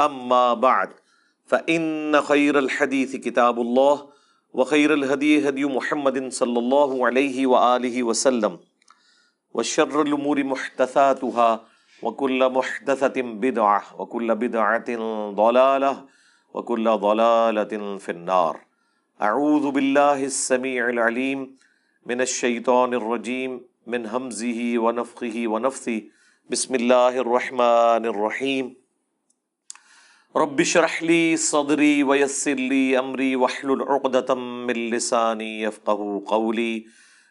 اما بعد فان خير الحديث كتاب الله، وخير الهدي هدي محمد صلى الله عليه واله وسلم، وشر الامور محدثاتها، وكل محدثه بدعه وكل بدعه ضلاله وكل ضلاله في النار. اعوذ بالله السميع العليم من الشيطان الرجيم، من همزه ونفخه ونفثه. بسم الله الرحمن الرحيم. رب اشرح لي صدري ويسر لي امري واحلل عقدة من لساني يفقهوا قولي.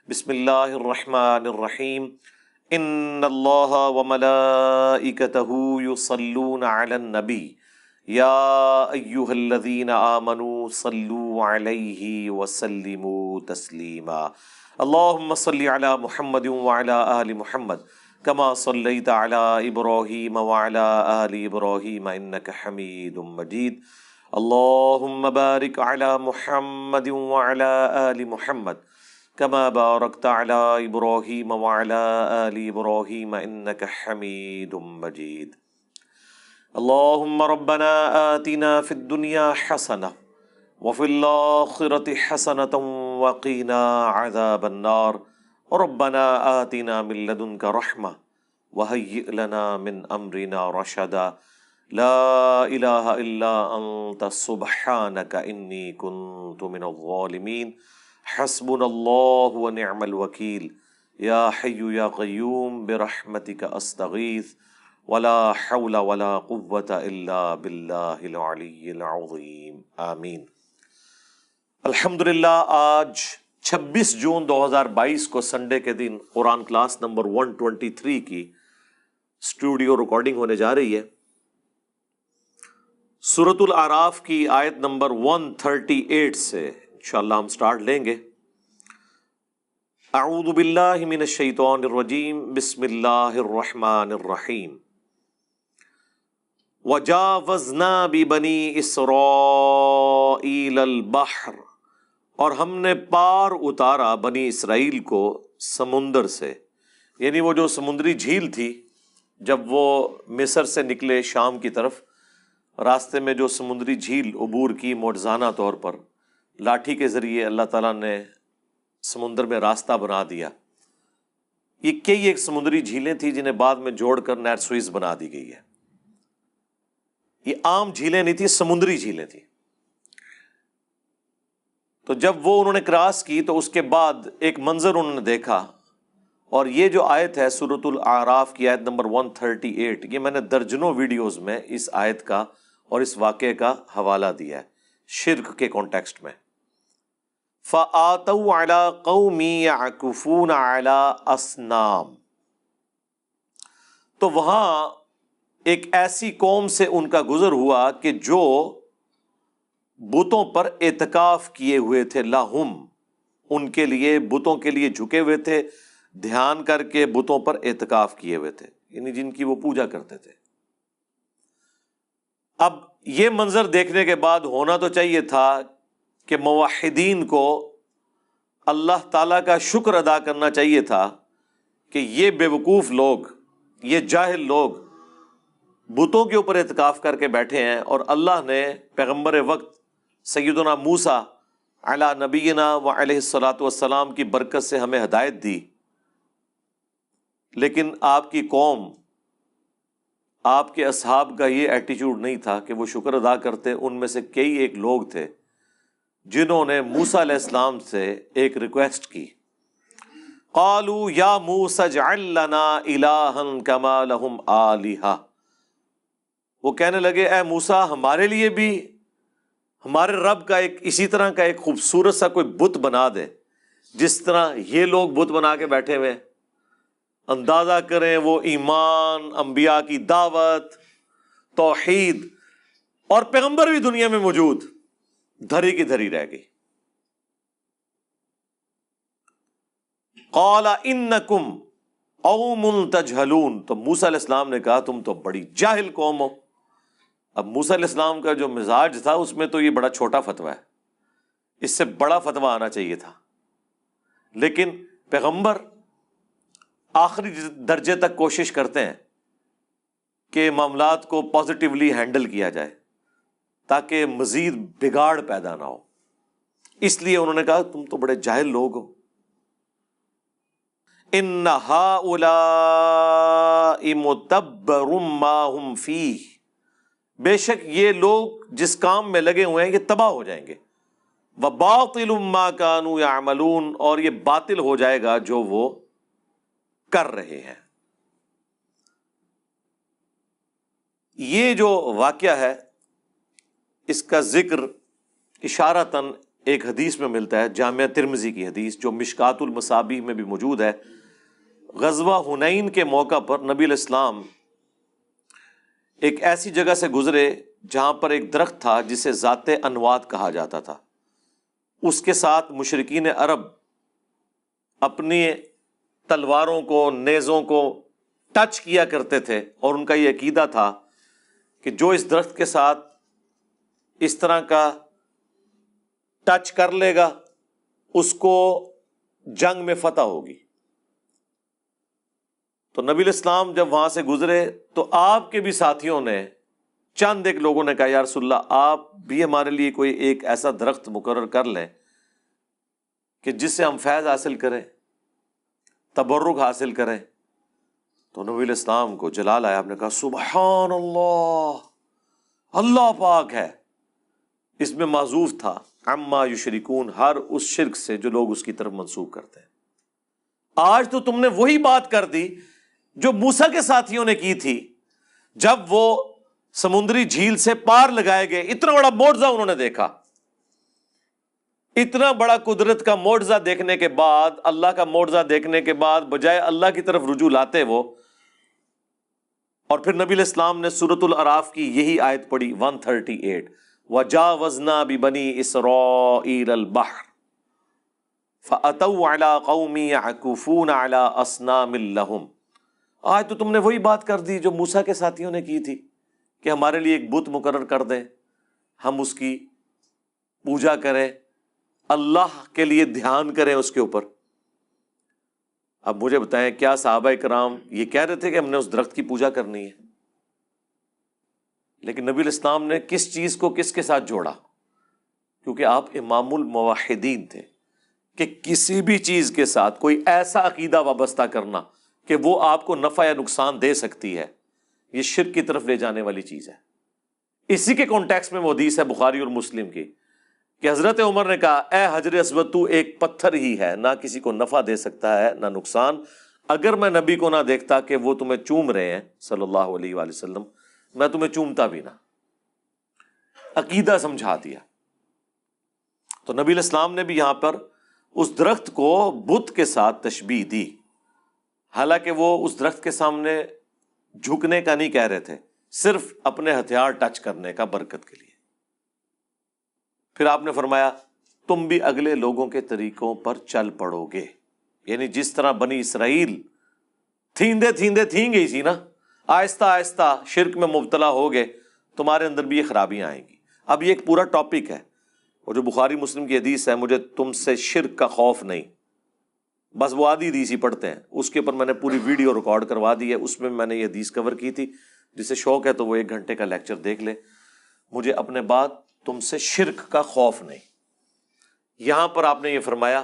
بسم الله الرحمن الرحيم. ان الله وملائكته يصلون على النبي. يا ايها الذين امنوا صلوا عليه وسلموا تسليما. اللهم صل على محمد وعلى ال محمد. كما صليت على ابراهيم وعلى ال ابراهيم انك حميد مجيد. اللهم بارك على محمد وعلى ال محمد. كما باركت على ابراهيم وعلى ال ابراهيم انك حميد مجيد. اللهم ربنا آتنا في الدنيا حسنة وفي الآخرة حسنة وقنا عذاب النار. ربنا آتنا من لدنك رحمة وهيئ لنا من أمرنا رشدا. لا إله إلا أنت، سبحانك إني كنت من الظالمين. حسبنا الله ونعم الوكيل. يا حي يا قيوم، برحمتك أستغيث. ولا حول ولا قوة إلا بالله العلي العظيم. آمين. الحمدللہ آج چھبیس جون دو ہزار بائیس کو سنڈے کے دن قرآن class number one twenty three کی اسٹوڈیو ریکارڈنگ ہونے جا رہی ہے۔ سورت العراف کی آیت نمبر ون تھرٹی ایٹ سے انشاءاللہ ہم سٹارٹ لیں گے۔ اعوذ باللہ من الشیطان الرجیم، بسم اللہ الرحمن الرحیم۔ وجاوزنا ببنی اسرائیل البحر۔ اور ہم نے پار اتارا بنی اسرائیل کو سمندر سے۔ یعنی وہ جو سمندری جھیل تھی، جب وہ مصر سے نکلے شام کی طرف، راستے میں جو سمندری جھیل عبور کی موٹزانہ طور پر، لاٹھی کے ذریعے اللہ تعالیٰ نے سمندر میں راستہ بنا دیا۔ یہ کئی ایک سمندری جھیلیں تھیں جنہیں بعد میں جوڑ کر نیٹ سوئز بنا دی گئی ہے۔ یہ عام جھیلیں نہیں تھیں، سمندری جھیلیں تھیں۔ تو جب وہ انہوں نے کراس کی تو اس کے بعد ایک منظر انہوں نے دیکھا اور یہ جو آیت ہے سورت العراف کی آیت نمبر 138 یہ میں نے درجنوں ویڈیوز میں اس آیت کا اور اس واقعے کا حوالہ دیا ہے، شرک کے کانٹیکسٹ میں۔ فَآتَوْا عَلَىٰ قَوْمِ يَعْكُفُونَ عَلَىٰ تو وہاں ایک ایسی قوم سے ان کا گزر ہوا کہ جو بتوں پر اعتکاف کیے ہوئے تھے لاہم۔ ان کے لیے، بتوں کے لیے جھکے ہوئے تھے۔ دھیان کر کے بتوں پر اعتکاف کیے ہوئے تھے یعنی جن کی وہ پوجا کرتے تھے۔ اب یہ منظر دیکھنے کے بعد ہونا تو چاہیے تھا کہ موحدین کو اللہ تعالی کا شکر ادا کرنا چاہیے تھا کہ یہ بے وقوف لوگ، یہ جاہل لوگ بتوں کے اوپر اعتکاف کر کے بیٹھے ہیں اور اللہ نے پیغمبر وقت سیدنا موسا علا نبینا و علیہ السلاۃ والسلام کی برکت سے ہمیں ہدایت دی۔ لیکن آپ کی قوم، آپ کے اصحاب کا یہ ایٹیچیوڈ نہیں تھا کہ وہ شکر ادا کرتے، ان میں سے کئی ایک لوگ تھے جنہوں نے موسا علیہ السلام سے ایک ریکویسٹ کی۔ قالو یا موسا جعلنا الہن کما لہم آلیہا وہ کہنے لگے، اے موسا ہمارے لیے بھی ہمارے رب کا ایک اسی طرح کا ایک خوبصورت سا کوئی بت بنا دے، جس طرح یہ لوگ بت بنا کے بیٹھے ہوئے اندازہ کریں وہ ایمان، انبیاء کی دعوت، توحید اور پیغمبر بھی دنیا میں موجود، دھری کی دھری رہ گئی۔ قالا ان کم اوم تجہلون، تو موسا علیہ السلام نے کہا تم تو بڑی جاہل قوم ہو۔ اب موسا علیہ السلام کا جو مزاج تھا، اس میں تو یہ بڑا چھوٹا فتویٰ ہے۔ اس سے بڑا فتویٰ آنا چاہیے تھا۔ لیکن پیغمبر آخری درجے تک کوشش کرتے ہیں کہ معاملات کو پازیٹیولی ہینڈل کیا جائے، تاکہ مزید بگاڑ پیدا نہ ہو۔ اس لیے انہوں نے کہا، تم تو بڑے جاہل لوگ ہو۔ ان فی بے شک یہ لوگ جس کام میں لگے ہوئے ہیں، یہ تباہ ہو جائیں گے۔ وہ باطل کانو یا اور یہ باطل ہو جائے گا جو وہ کر رہے ہیں۔ یہ جو واقعہ ہے، اس کا ذکر اشارہ تن ایک حدیث میں ملتا ہے، جامعہ ترمزی کی حدیث، جو مشکات المصابی میں بھی موجود ہے۔ غزوہ ہنین کے موقع پر نبی الاسلام ایک ایسی جگہ سے گزرے جہاں پر ایک درخت تھا جسے ذات انواد کہا جاتا تھا۔ اس کے ساتھ مشرقین عرب اپنی تلواروں کو، نیزوں کو ٹچ کیا کرتے تھے اور ان کا یہ عقیدہ تھا کہ جو اس درخت کے ساتھ اس طرح کا ٹچ کر لے گا، اس کو جنگ میں فتح ہوگی۔ تو نبی الاسلام جب وہاں سے گزرے تو آپ کے بھی ساتھیوں نے چند ایک لوگوں نے کہا، یا رسول اللہ، آپ بھی ہمارے لیے کوئی ایک ایسا درخت مقرر کر لیں کہ جس سے ہم فیض حاصل کریں، تبرک حاصل کریں۔ تو نبی الاسلام کو جلال آیا، آپ نے کہا، سبحان اللہ اللہ پاک ہے۔ اس میں معذوف تھا۔ اما یشرکون، ہر اس شرک سے جو لوگ اس کی طرف منسوخ کرتے ہیں۔ آج تو تم نے وہی بات کر دی جو موسا کے ساتھیوں نے کی تھی، جب وہ سمندری جھیل سے پار لگائے گئے، اتنا بڑا موڑزہ انہوں نے دیکھا۔ اتنا بڑا قدرت کا موڑزہ دیکھنے کے بعد، اللہ کا موڑزہ دیکھنے کے بعد، بجائے اللہ کی طرف رجوع لاتے وہ، اور پھر نبی الاسلام نے سورت العراف کی یہی آیت پڑھی ون تھرٹی ایٹ وجا وزنا بھی بنی اسرو البحر، فأتوا قومی يعكفون على آج تو تم نے وہی بات کر دی جو موسا کے ساتھیوں نے کی تھی کہ ہمارے لیے ایک بت مقرر کر دیں، ہم اس کی پوجا کریں، اللہ کے لیے دھیان کریں اس کے اوپر۔ اب مجھے بتائیں، کیا صحابہ کرام یہ کہہ رہے تھے کہ ہم نے اس درخت کی پوجا کرنی ہے؟ لیکن نبی الاسلام نے کس چیز کو کس کے ساتھ جوڑا؟ کیونکہ آپ امام المواحدین تھے کہ کسی بھی چیز کے ساتھ، کوئی ایسا عقیدہ وابستہ کرنا کہ وہ آپ کو نفع یا نقصان دے سکتی ہے۔ یہ شرک کی طرف لے جانے والی چیز ہے۔ اسی کے کانٹیکس میں وہ حدیث ہے بخاری اور مسلم کی کہ حضرت عمر نے کہا، اے حضر اسود، تو ایک پتھر ہی ہے، نہ کسی کو نفع دے سکتا ہے، نہ نقصان۔ اگر میں نبی کو نہ دیکھتا کہ وہ تمہیں چوم رہے ہیں، صلی اللہ علیہ وآلہ وسلم، میں تمہیں چومتا بھی نہ۔ عقیدہ سمجھا دیا۔ تو نبی الاسلام نے بھی یہاں پر اس درخت کو بت کے ساتھ تشبیح دی۔ حالانکہ وہ اس درخت کے سامنے جھکنے کا نہیں کہہ رہے تھے، صرف اپنے ہتھیار ٹچ کرنے کا برکت کے لیے۔ پھر آپ نے فرمایا، تم بھی اگلے لوگوں کے طریقوں پر چل پڑو گے۔ یعنی جس طرح بنی اسرائیل تھیندے تھیندے تھیں گئی سی نا، آہستہ آہستہ شرک میں مبتلا ہو گئے، تمہارے اندر بھی یہ خرابیاں آئیں گی۔ اب یہ ایک پورا ٹاپک ہے اور جو بخاری مسلم کی حدیث ہے، مجھے تم سے شرک کا خوف نہیں۔ بس وہ آدھی حدیث ہی پڑھتے ہیں۔ اس کے اوپر میں نے پوری ویڈیو ریکارڈ کروا دی ہے۔ اس میں میں نے یہ حدیث کور کی تھی۔ جسے شوق ہے تو وہ ایک گھنٹے کا لیکچر دیکھ لے مجھے اپنے بات تم سے شرک کا خوف نہیں۔ یہاں پر آپ نے یہ فرمایا،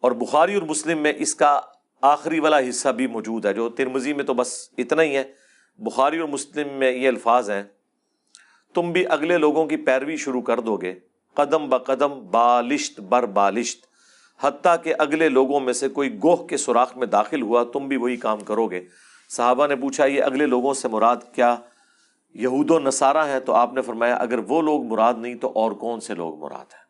اور بخاری اور مسلم میں اس کا آخری والا حصہ بھی موجود ہے، جو ترمزی میں تو بس اتنا ہی ہے۔ بخاری اور مسلم میں یہ الفاظ ہیں۔ تم بھی اگلے لوگوں کی پیروی شروع کر دو گے۔ قدم ب قدم بالشت بر بالشت۔ حتیٰ کہ اگلے لوگوں میں سے کوئی گوہ کے سوراخ میں داخل ہوا، تم بھی وہی کام کرو گے۔ صحابہ نے پوچھا، یہ اگلے لوگوں سے مراد کیا؟ یہود و نصارہ ہیں تو آپ نے فرمایا، اگر وہ لوگ مراد نہیں، تو اور کون سے لوگ مراد ہیں؟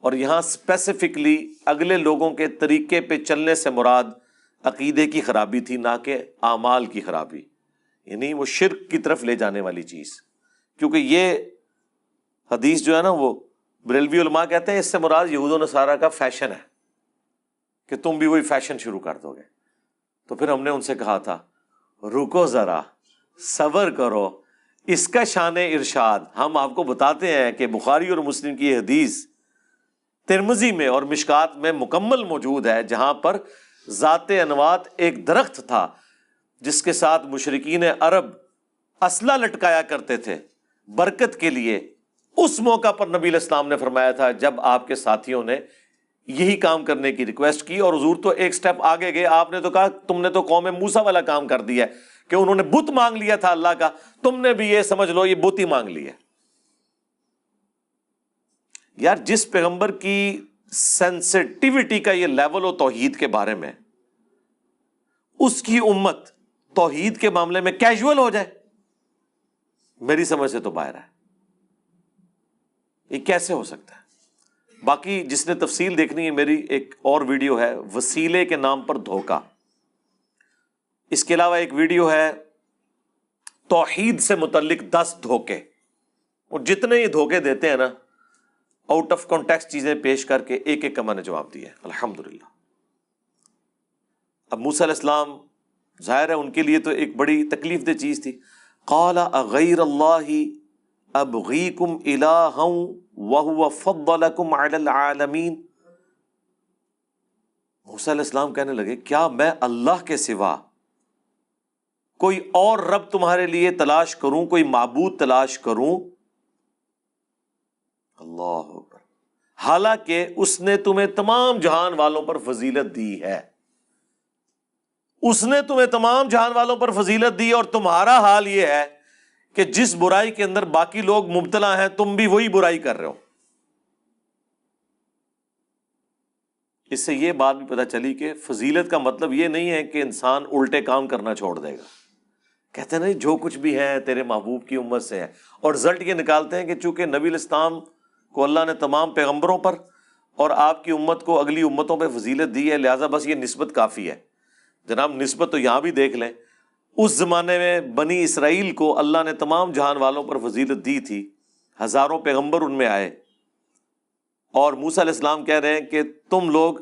اور یہاں اسپیسیفکلی اگلے لوگوں کے طریقے پہ چلنے سے مراد عقیدے کی خرابی تھی، نہ کہ اعمال کی خرابی۔ یعنی وہ شرک کی طرف لے جانے والی چیز۔ کیونکہ یہ حدیث جو ہے نا، وہ بریلوی علماء کہتے ہیں اس سے مراد یہود و نصارہ کا فیشن ہے کہ تم بھی وہی فیشن شروع کر دو گے۔ تو پھر ہم نے ان سے کہا تھا، رکو ذرا، صبر کرو، اس کا شان ارشاد۔ ہم آپ کو بتاتے ہیں کہ بخاری اور مسلم کی یہ حدیث ترمزی میں اور مشکات میں مکمل موجود ہے، جہاں پر ذات انوات ایک درخت تھا، جس کے ساتھ مشرقین عرب اسلحہ لٹکایا کرتے تھے۔ برکت کے لیے اس موقع پر نبی الاسلام نے فرمایا تھا جب آپ کے ساتھیوں نے یہی کام کرنے کی ریکویسٹ کی اور حضور تو ایک سٹیپ آگے گئے، آپ نے تو کہا، تم نے تو قوم موسا والا کام کر دیا ہے کہ انہوں نے بت مانگ لیا تھا اللہ کا۔ تم نے بھی یہ سمجھ لو، یہ بت ہی مانگ لی ہے۔ یار، جس پیغمبر کی سینسٹیوٹی کا یہ لیول ہو توحید کے بارے میں، اس کی امت توحید کے معاملے میں کیجول ہو جائے، میری سمجھ سے تو باہر ہے۔ یہ کیسے ہو سکتا ہے؟ باقی جس نے تفصیل دیکھنی ہے، میری ایک اور ویڈیو ہے، وسیلے کے نام پر دھوکا اس کے علاوہ ایک ویڈیو ہے، توحید سے متعلق دس دھوکے۔ اور جتنے یہ دھوکے دیتے ہیں نا آؤٹ آف کانٹیکس چیزیں پیش کر کے ایک ایک کا نے جواب دیا الحمد للہ اب موسی علیہ السلام، ظاہر ہے ان کے لیے تو ایک بڑی تکلیف دہ چیز تھی۔ کالا اغیر اللہ اب غیکم الہ وہ فضلکم علی العالمین۔ موسیٰ علیہ السلام کہنے لگے، کیا میں اللہ کے سوا کوئی اور رب تمہارے لیے تلاش کروں، کوئی معبود تلاش کروں؟ اللہ حالانکہ اس نے تمہیں تمام جہان والوں پر فضیلت دی ہے۔ اس نے تمہیں تمام جہان والوں پر فضیلت دی اور تمہارا حال یہ ہے کہ جس برائی کے اندر باقی لوگ مبتلا ہیں، تم بھی وہی برائی کر رہے ہو۔ اس سے یہ بات بھی پتا چلی کہ فضیلت کا مطلب یہ نہیں ہے کہ انسان الٹے کام کرنا چھوڑ دے گا۔ کہتے ہیں نہیں جو کچھ بھی ہے تیرے محبوب کی امت سے ہے۔ اور رزلٹ یہ نکالتے ہیں کہ چونکہ نبی الاسلام کو اللہ نے تمام پیغمبروں پر اور آپ کی امت کو اگلی امتوں پہ فضیلت دی ہے، لہٰذا بس یہ نسبت کافی ہے۔ جناب، نسبت تو یہاں بھی دیکھ لیں۔ اس زمانے میں بنی اسرائیل کو اللہ نے تمام جہان والوں پر فضیلت دی تھی۔ ہزاروں پیغمبر ان میں آئے۔ اور موسا علیہ السلام کہہ رہے ہیں کہ تم لوگ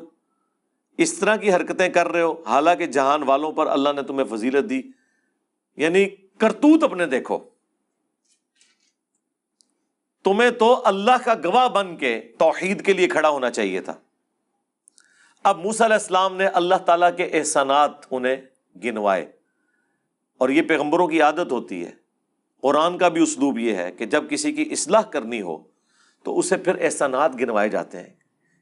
اس طرح کی حرکتیں کر رہے ہو، حالانکہ جہان والوں پر اللہ نے تمہیں فضیلت دی۔ یعنی کرتوت اپنے دیکھو۔ تمہیں تو اللہ کا گواہ بن کے توحید کے لیے کھڑا ہونا چاہیے تھا۔ اب موسا علیہ السلام نے اللہ تعالیٰ کے احسانات انہیں گنوائے۔ اور یہ پیغمبروں کی عادت ہوتی ہے۔ قرآن کا بھی اسلوب یہ ہے کہ جب کسی کی اصلاح کرنی ہو تو اسے پھر احسانات گنوائے جاتے ہیں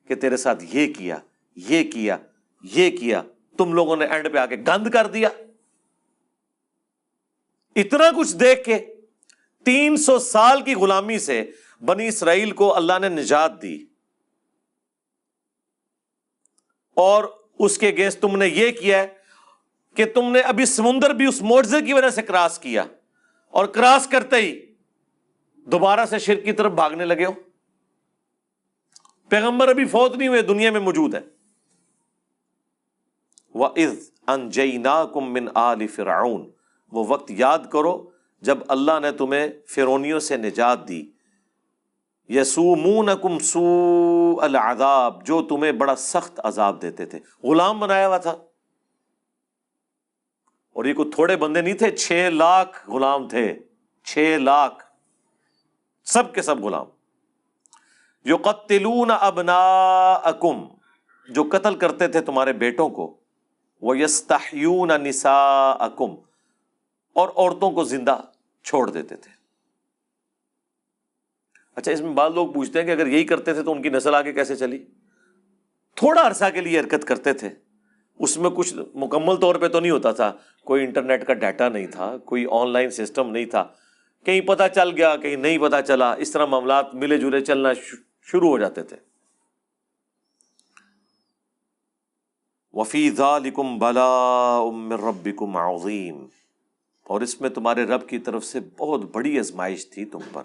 کہ تیرے ساتھ یہ کیا یہ کیا یہ کیا، تم لوگوں نے اینڈ پہ آ کے گند کر دیا۔ اتنا کچھ دیکھ کے تین سو سال کی غلامی سے بنی اسرائیل کو اللہ نے نجات دی۔ اور اس کے گیس تم نے یہ کیا ہے کہ تم نے ابھی سمندر بھی اس موڑے کی وجہ سے کراس کیا اور کراس کرتے ہی دوبارہ سے شرک کی طرف بھاگنے لگے ہو۔ پیغمبر ابھی فوت نہیں ہوئے، دنیا میں موجود ہے من آل فرعون۔ وہ وقت یاد کرو جب اللہ نے تمہیں فرونیوں سے نجات دی۔ یسومون کم سو العذاب، جو تمہیں بڑا سخت عذاب دیتے تھے۔ غلام بنایا ہوا تھا۔ اور یہ کوئی تھوڑے بندے نہیں تھے، چھ لاکھ غلام تھے۔ چھ لاکھ۔ سب کے سب غلام۔ جو قتلون ابنا اکم جو قتل کرتے تھے تمہارے بیٹوں کو۔ وہ یستحیون نسا اکم اور عورتوں کو زندہ چھوڑ دیتے تھے۔ اچھا اس میں بعض لوگ پوچھتے ہیں کہ اگر یہی کرتے تھے تو ان کی نسل آگے کیسے چلی؟ تھوڑا عرصہ کے لیے حرکت کرتے تھے۔ اس میں کچھ مکمل طور پہ تو نہیں ہوتا تھا، کوئی انٹرنیٹ کا ڈیٹا نہیں تھا، کوئی آن لائن سسٹم نہیں تھا۔ کہیں پتہ چل گیا، کہیں نہیں پتہ چلا، اس طرح معاملات ملے جلے چلنا شروع ہو جاتے تھے۔ وفیز بلا ربکم عظیم اور اس میں تمہارے رب کی طرف سے بہت بڑی آزمائش تھی تم پر۔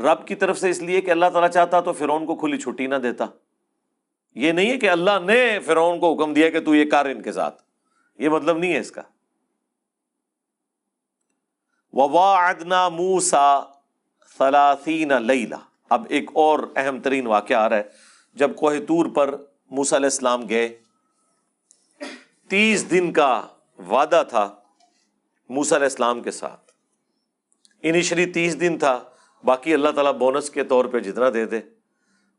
رب کی طرف سے اس لیے کہ اللہ تعالیٰ چاہتا تو فرعون کو کھلی چھٹی نہ دیتا۔ یہ نہیں ہے کہ اللہ نے فرعون کو حکم دیا کہ تو یہ کار ان کے ساتھ۔ یہ مطلب نہیں ہے اس کا۔ ووا ادنا موسا ثلاثین اب ایک اور اہم ترین واقعہ آ رہا ہے۔ جب کوہ تور پر موسیٰ علیہ السلام گئے، تیس دن کا وعدہ تھا موسیٰ علیہ السلام کے ساتھ۔ انیشلی تیس دن تھا، باقی اللہ تعالیٰ بونس کے طور پہ جتنا دے دے،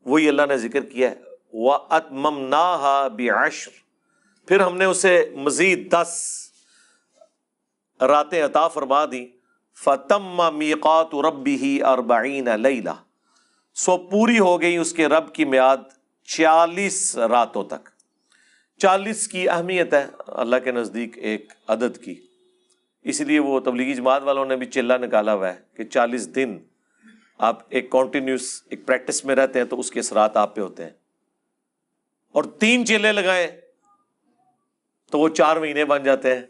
وہی اللہ نے ذکر کیا ہے۔ وہ اتمم نا پھر ہم نے اسے مزید دس راتیں عطا فرما دی فتم میقات ربی ہی اربعین لیلہ سو پوری ہو گئی اس کے رب کی میاد چالیس راتوں تک۔ چالیس کی اہمیت ہے اللہ کے نزدیک ایک عدد کی۔ اس لیے وہ تبلیغی جماعت والوں نے بھی چلا نکالا ہوا ہے کہ چالیس دن آپ ایک کانٹینیوس ایک پریکٹس میں رہتے ہیں تو اس کے اثرات آپ پہ ہوتے ہیں۔ اور تین چیلے لگائے تو وہ چار مہینے بن جاتے ہیں۔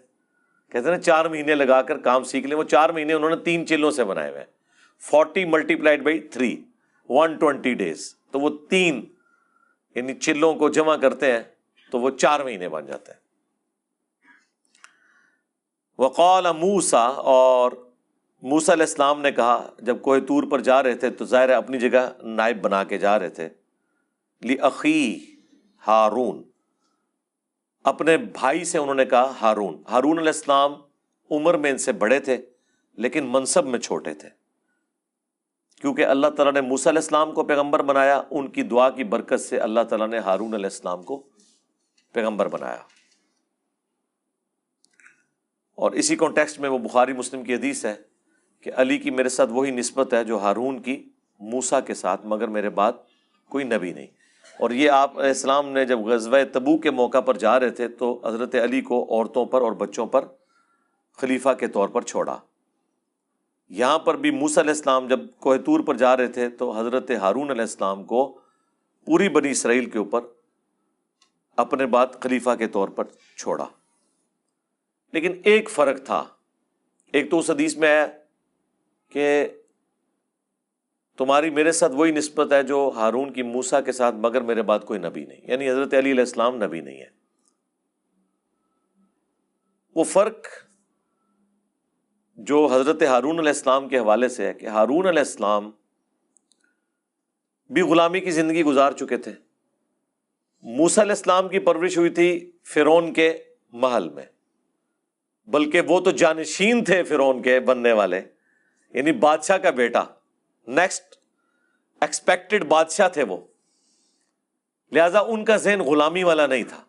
کہتے ہیں نا چار مہینے لگا کر کام سیکھ لیں۔ وہ چار مہینے انہوں نے تین چیلوں سے بنائے ہوئے forty multiplied by three, one twenty days. تو وہ تین یعنی چلوں کو جمع کرتے ہیں تو وہ چار مہینے بن جاتے ہیں۔ وقال موسا اور موسا علیہ السلام نے کہا، جب کوہ تور پر جا رہے تھے تو ظاہر اپنی جگہ نائب بنا کے جا رہے تھے۔ لی عقی ہارون۔ اپنے بھائی سے انہوں نے کہا، ہارون۔ ہارون علیہ السلام عمر میں ان سے بڑے تھے، لیکن منصب میں چھوٹے تھے۔ کیونکہ اللہ تعالیٰ نے موسیٰ علیہ السلام کو پیغمبر بنایا، ان کی دعا کی برکت سے اللہ تعالیٰ نے ہارون علیہ السلام کو پیغمبر بنایا۔ اور اسی کانٹیکسٹ میں وہ بخاری مسلم کی حدیث ہے کہ علی کی میرے ساتھ وہی نسبت ہے جو ہارون کی موسا کے ساتھ، مگر میرے بعد کوئی نبی نہیں۔ اور یہ آپ علیہ السلام نے جب غزوہ تبو کے موقع پر جا رہے تھے تو حضرت علی کو عورتوں پر اور بچوں پر خلیفہ کے طور پر چھوڑا۔ یہاں پر بھی موسا علیہ السلام جب کوہتور پر جا رہے تھے تو حضرت ہارون علیہ السلام کو پوری بنی اسرائیل کے اوپر اپنے بات خلیفہ کے طور پر چھوڑا۔ لیکن ایک فرق تھا۔ ایک تو اس حدیث میں ہے کہ تمہاری میرے ساتھ وہی نسبت ہے جو ہارون کی موسا کے ساتھ مگر میرے بعد کوئی نبی نہیں یعنی حضرت علی علیہ السلام نبی نہیں ہے وہ فرق جو حضرت ہارون علیہ السلام کے حوالے سے ہے کہ ہارون علیہ السلام بھی غلامی کی زندگی گزار چکے تھے۔ موسا علیہ السلام کی پرورش ہوئی تھی فرون کے محل میں، بلکہ وہ تو جانشین تھے فرون کے بننے والے یعنی بادشاہ کا بیٹا۔ نیکسٹ ایکسپیکٹڈ بادشاہ تھے وہ۔ لہذا ان کا ذہن غلامی والا نہیں تھا۔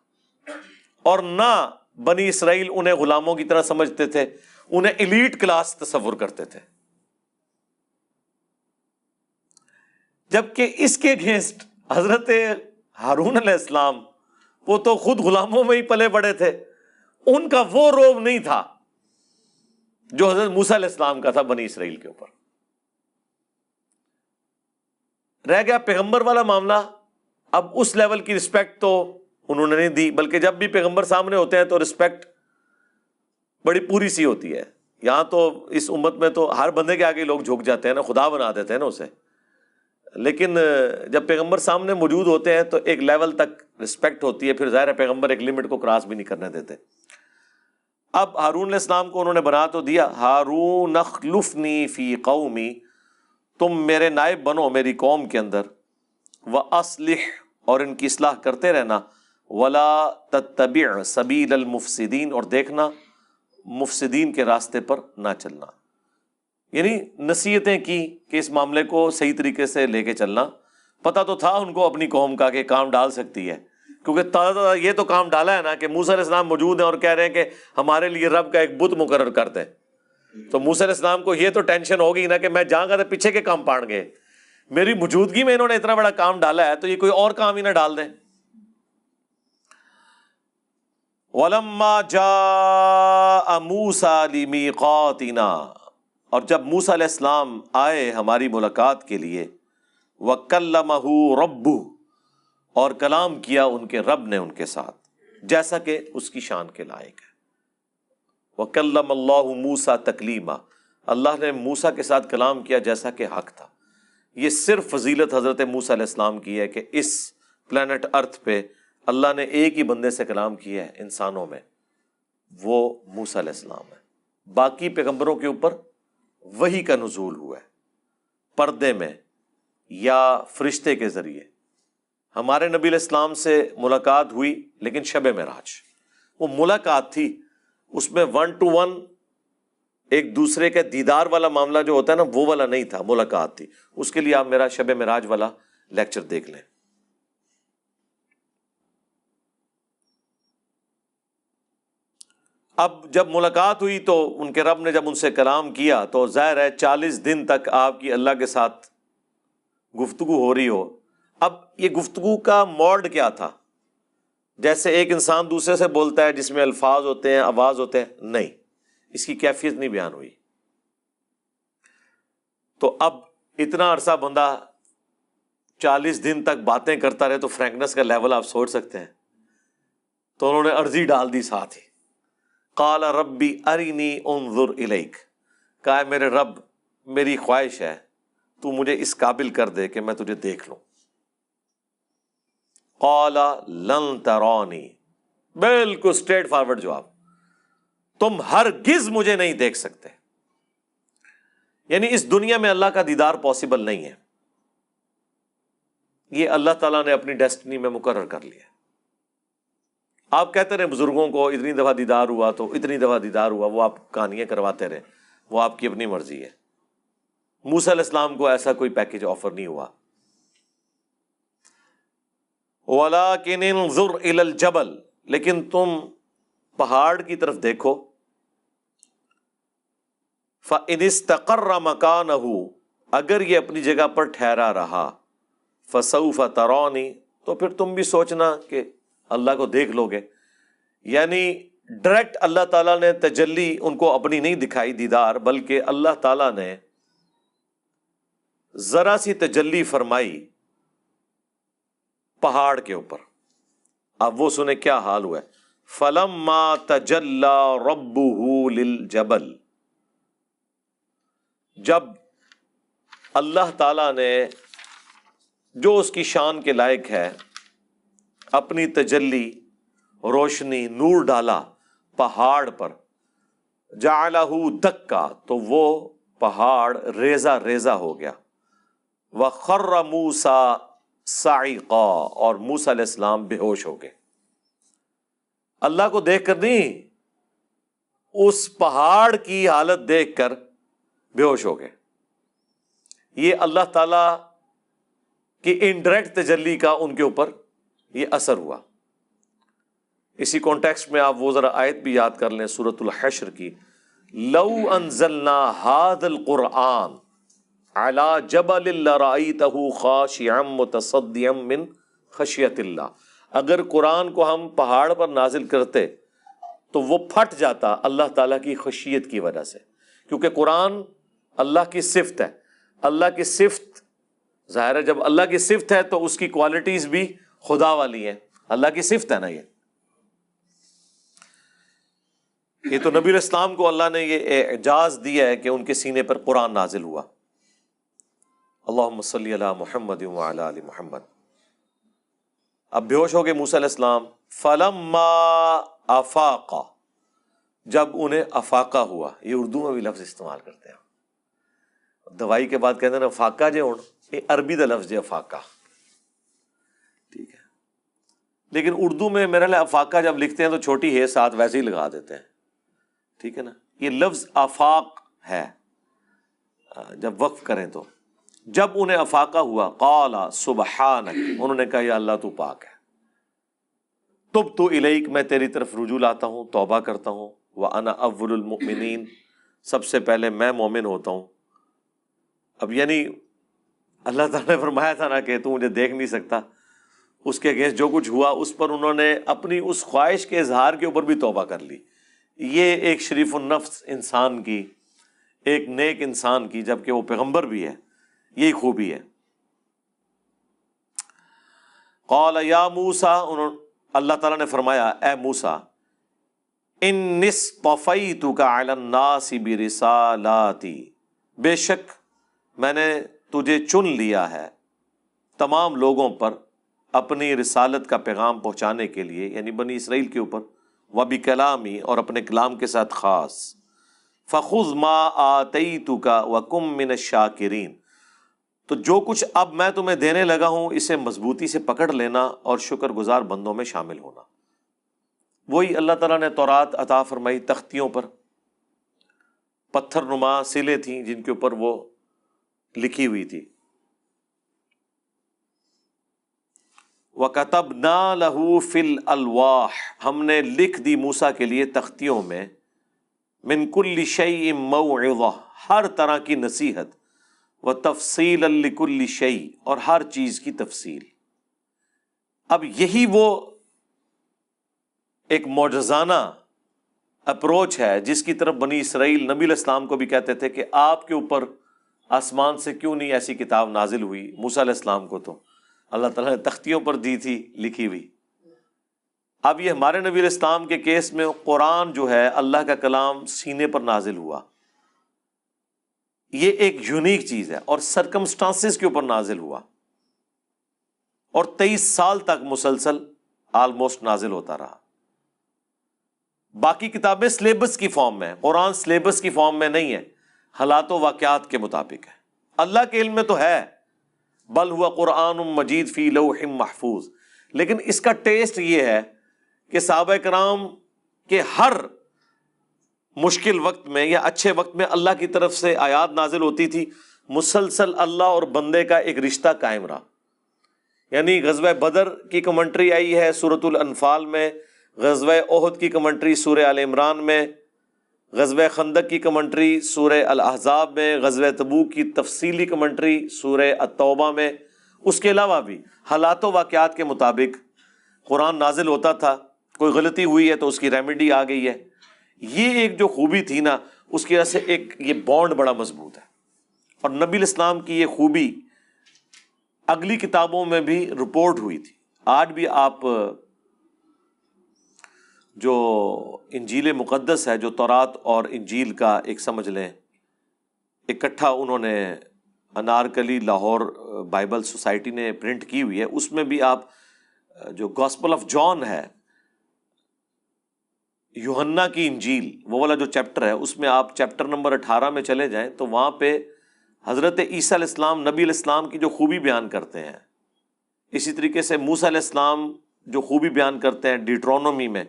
اور نہ بنی اسرائیل انہیں غلاموں کی طرح سمجھتے تھے، انہیں ایلیٹ کلاس تصور کرتے تھے۔ جبکہ اس کے اگینسٹ حضرت ہارون علیہ السلام، وہ تو خود غلاموں میں ہی پلے پڑے تھے۔ ان کا وہ روب نہیں تھا جو حضرت موسا علیہ السلام کا تھا بنی اسرائیل کے اوپر۔ رہ گیا پیغمبر والا معاملہ۔ اب اس لیول کی رسپیکٹ تو انہوں نے نہیں دی، بلکہ جب بھی پیغمبر سامنے ہوتے ہیں تو رسپیکٹ بڑی پوری سی ہوتی ہے۔ یہاں تو اس امت میں تو ہر بندے کے آگے لوگ جھک جاتے ہیں نا، خدا بنا دیتے ہیں نا اسے۔ لیکن جب پیغمبر سامنے موجود ہوتے ہیں تو ایک لیول تک رسپیکٹ ہوتی ہے، پھر ظاہر ہے پیغمبر ایک لمٹ کو کراس بھی نہیں کرنے دیتے۔ اب ہارون علیہ السلام کو انہوں نے بنا تو دیا۔ ہارون اخلفنی فی قومی تم میرے نائب بنو میری قوم کے اندر وہ اسلح اور ان کی اصلاح کرتے رہنا، ولا تتبع سبیل المفسدین اور دیکھنا، مفسدین کے راستے پر نہ چلنا۔ یعنی نصیحتیں کی کہ اس معاملے کو صحیح طریقے سے لے کے چلنا۔ پتا تو تھا ان کو اپنی قوم کا کہ کام ڈال سکتی ہے۔ کیونکہ تازہ تازہ یہ تو کام ڈالا ہے نا کہ موسیٰ علیہ السلام موجود ہیں اور کہہ رہے ہیں کہ ہمارے لیے رب کا ایک بت مقرر کر دیں۔ تو موسیٰ علیہ السلام کو یہ تو ٹینشن ہوگی نا کہ میں جہاں گا تو پیچھے کے کام پاڑ گئے میری موجودگی میں انہوں نے اتنا بڑا کام ڈالا ہے تو یہ کوئی اور کام ہی نہ ڈال دیں۔ ولما جا موسا قوتینا اور جب موسا علیہ السلام آئے ہماری ملاقات کے لیے وہ ربو اور کلام کیا ان کے رب نے ان کے ساتھ، جیسا کہ اس کی شان کے لائق ہے۔ وہ کلم اللہ موسا تکلیمہ اللہ نے موسا کے ساتھ کلام کیا جیسا کہ حق تھا۔ یہ صرف فضیلت حضرت موسا علیہ السلام کی ہے کہ اس پلانٹ ارتھ پہ اللہ نے ایک ہی بندے سے کلام کیا ہے انسانوں میں۔ وہ موسا علیہ السلام ہے۔ باقی پیغمبروں کے اوپر وہی کا نزول ہوا ہے۔ پردے میں یا فرشتے کے ذریعے۔ ہمارے نبی الاسلام سے ملاقات ہوئی لیکن شب معراج۔ وہ ملاقات تھی اس میں ون ٹو ون ایک دوسرے کے دیدار والا معاملہ جو ہوتا ہے نا، وہ والا نہیں تھا، ملاقات تھی۔ اس کے لیے آپ میرا شب معراج والا لیکچر دیکھ لیں۔ اب جب ملاقات ہوئی تو ان کے رب نے جب ان سے کلام کیا تو ظاہر ہے چالیس دن تک آپ کی اللہ کے ساتھ گفتگو ہو رہی ہو۔ اب یہ گفتگو کا موڈ کیا تھا؟ جیسے ایک انسان دوسرے سے بولتا ہے جس میں الفاظ ہوتے ہیں، آواز ہوتے ہیں، نہیں، اس کی کیفیت نہیں بیان ہوئی۔ تو اب اتنا عرصہ بندہ چالیس دن تک باتیں کرتا رہے تو فرینکنس کا لیول آپ سوچ سکتے ہیں۔ تو انہوں نے عرضی ڈال دی ساتھ ہی۔ کالا ربی ارینی انظر الیک۔ کہا ہے، میرے رب، میری خواہش ہے، تو مجھے اس قابل کر دے کہ میں تجھے دیکھ لوں۔ کالا لن ترونی بالکل اسٹریٹ فارورڈ جواب۔ تم ہر گز مجھے نہیں دیکھ سکتے۔ یعنی اس دنیا میں اللہ کا دیدار پاسبل نہیں ہے۔ یہ اللہ تعالیٰ نے اپنی ڈیسٹنی میں مقرر کر لیا۔ آپ کہتے رہے بزرگوں کو، اتنی دفعہ دیدار ہوا تو اتنی دفعہ دیدار ہوا، وہ آپ کہانیاں کرواتے رہے۔ وہ آپ کی اپنی مرضی ہے۔ موسا علیہ السلام کو ایسا کوئی پیکج آفر نہیں ہوا۔ الجبل لیکن تم پہاڑ کی طرف دیکھو۔ فنستقر مکان اگر یہ اپنی جگہ پر ٹھہرا رہا، فسوف ترونی تو پھر تم بھی سوچنا کہ اللہ کو دیکھ لو گے۔ یعنی ڈائریکٹ اللہ تعالیٰ نے تجلی ان کو اپنی نہیں دکھائی دیدار، بلکہ اللہ تعالیٰ نے ذرا سی تجلی فرمائی۔ پہاڑ کے اوپر۔ اب وہ سنیں کیا حال ہوا ہے۔ فلم ما تجلا رب جبل جب اللہ تعالی نے جو اس کی شان کے لائق ہے، اپنی تجلی، روشنی، نور ڈالا پہاڑ پر جا دکا تو وہ پہاڑ ریزا ریزا ہو گیا۔ وہ خر موسا سائقا اور موسا علیہ السلام بے ہوش ہو گئے۔ اللہ کو دیکھ کر نہیں، اس پہاڑ کی حالت دیکھ کر بے ہوش ہو گئے۔ یہ اللہ تعالی کی انڈائریکٹ تجلی کا ان کے اوپر یہ اثر ہوا۔ اسی کانٹیکس میں آپ وہ ذرا آیت بھی یاد کر لیں سورت الحشر کی۔ لو انزلنا هذا القرآن على جبل لرأيته خاشعا من خشیت اللہ۔ اگر قرآن کو ہم پہاڑ پر نازل کرتے تو وہ پھٹ جاتا اللہ تعالیٰ کی خشیت کی وجہ سے۔ کیونکہ قرآن اللہ کی صفت ہے۔ اللہ کی صفت، ظاہر ہے جب اللہ کی صفت ہے تو اس کی کوالٹیز بھی خدا والی ہے اللہ کی صفت ہے نا یہ۔ یہ تو نبی الاسلام کو اللہ نے یہ اعجاز دیا ہے کہ ان کے سینے پر قرآن نازل ہوا۔ اللہ صلی اللہ محمد علی محمد۔ اب بے ہوش ہو گئے موسی علیہ السلام فلم افاقہ جب انہیں افاقہ ہوا، یہ اردو میں بھی لفظ استعمال کرتے ہیں۔ دوائی کے بعد کہتے ہیں نا، فاقہ جو یہ عربی دا لفظ ہے افاقہ۔ ٹھیک ہے۔ لیکن اردو میں میرا لیے افاقہ جب لکھتے ہیں تو چھوٹی ہے، ساتھ ویسے ہی لگا دیتے ہیں۔ ٹھیک ہے نا؟ یہ لفظ آفاق ہے۔ جب وقف کریں تو۔ جب انہیں افاقہ ہوا، قالا سبحان انہوں نے کہا، یا اللہ تو پاک ہے۔ تب تو الیک میں تیری طرف رجوع لاتا ہوں، توبہ کرتا ہوں۔ وہ انا اول المؤمنین، سب سے پہلے میں مومن ہوتا ہوں۔ اب یعنی اللہ تعالیٰ نے فرمایا تھا نا کہ تو مجھے دیکھ نہیں سکتا۔ اس کے اگینسٹ جو کچھ ہوا، اس پر انہوں نے اپنی اس خواہش کے اظہار کے اوپر بھی توبہ کر لی۔ یہ ایک شریف النفس انسان کی، ایک نیک انسان کی جبکہ وہ پیغمبر بھی ہے۔ یہی خوبی ہے۔ قال یا موسا اللہ تعالیٰ نے فرمایا، اے موسا ان نس تو کا رسالاتی بے شک میں نے تجھے چن لیا ہے تمام لوگوں پر اپنی رسالت کا پیغام پہنچانے کے لیے یعنی بنی اسرائیل کے اوپر وہ بھی کلامی اور اپنے کلام کے ساتھ خاص۔ فخذ ما آتی تو کا وکم من شاکرین تو جو کچھ اب میں تمہیں دینے لگا ہوں، اسے مضبوطی سے پکڑ لینا اور شکر گزار بندوں میں شامل ہونا۔ وہی اللہ تعالیٰ نے تورات عطا فرمائی تختیوں پر۔ پتھر نما سلے تھیں جن کے اوپر وہ لکھی ہوئی تھی۔ وہ کتب لہو فل الواح ہم نے لکھ دی موسا کے لیے تختیوں میں۔ منکل شعی ہر طرح کی نصیحت۔ و تفصیل الکل شعی اور ہر چیز کی تفصیل۔ اب یہی وہ ایک معجزانہ اپروچ ہے، جس کی طرف بنی اسرائیل نبی الاسلام کو بھی کہتے تھے کہ آپ کے اوپر آسمان سے کیوں نہیں ایسی کتاب نازل ہوئی؟ موسیٰ علیہ السلام کو تو۔ اللہ تعالیٰ نے تختیوں پر دی تھی، لکھی ہوئی۔ اب یہ ہمارے نبی الاسلام کے کیس میں قرآن جو ہے، اللہ کا کلام سینے پر نازل ہوا۔ یہ ایک یونیک چیز ہے اور سرکمسٹانس کے اوپر نازل ہوا۔ اور تیئیس سال تک مسلسل آلموسٹ نازل ہوتا رہا۔ باقی کتابیں سلیبس کی فارم میں قرآن سلیبس کی فارم میں نہیں ہے۔ حالات و واقعات کے مطابق ہے۔ اللہ کے علم میں تو ہے۔ بل ہوا قرآن مجید فی لوح محفوظ۔ لیکن اس کا ٹیسٹ یہ ہے کہ صحابہ کرام کے ہر مشکل وقت میں یا اچھے وقت میں اللہ کی طرف سے آیات نازل ہوتی تھی، مسلسل اللہ اور بندے کا ایک رشتہ قائم رہا۔ یعنی غزوہ بدر کی کمنٹری آئی ہے صورت الانفال میں، غزوہ عہد کی کمنٹری سورہ عال عمران میں، غزوہ خندق کی کمنٹری سورہ الحضاب میں، غزوہ تبو کی تفصیلی کمنٹری سورہ التوبہ میں۔ اس کے علاوہ بھی حالات و واقعات کے مطابق قرآن نازل ہوتا تھا، کوئی غلطی ہوئی ہے تو اس کی ریمیڈی آ گئی ہے۔ یہ ایک جو خوبی تھی نا، اس کی وجہ سے ایک یہ بانڈ بڑا مضبوط ہے۔ اور نبی الاسلام کی یہ خوبی اگلی کتابوں میں بھی رپورٹ ہوئی تھی۔ آج بھی آپ، جو انجیل مقدس ہے، جو تورات اور انجیل کا ایک سمجھ لیں، اکٹھا انہوں نے انارکلی لاہور بائبل سوسائٹی نے پرنٹ کی ہوئی ہے۔ اس میں بھی آپ، جو گاسپل آف جان ہے یوہنا کی انجیل، وہ والا جو چیپٹر ہے، اس میں آپ چیپٹر نمبر اٹھارہ میں چلے جائیں تو وہاں پہ حضرت عیسیٰ علیہ السلام، نبی علیہ السلام کی جو خوبی بیان کرتے ہیں۔ اسی طریقے سے موسیٰ علیہ السلام جو خوبی بیان کرتے ہیں ڈیٹرونومی میں،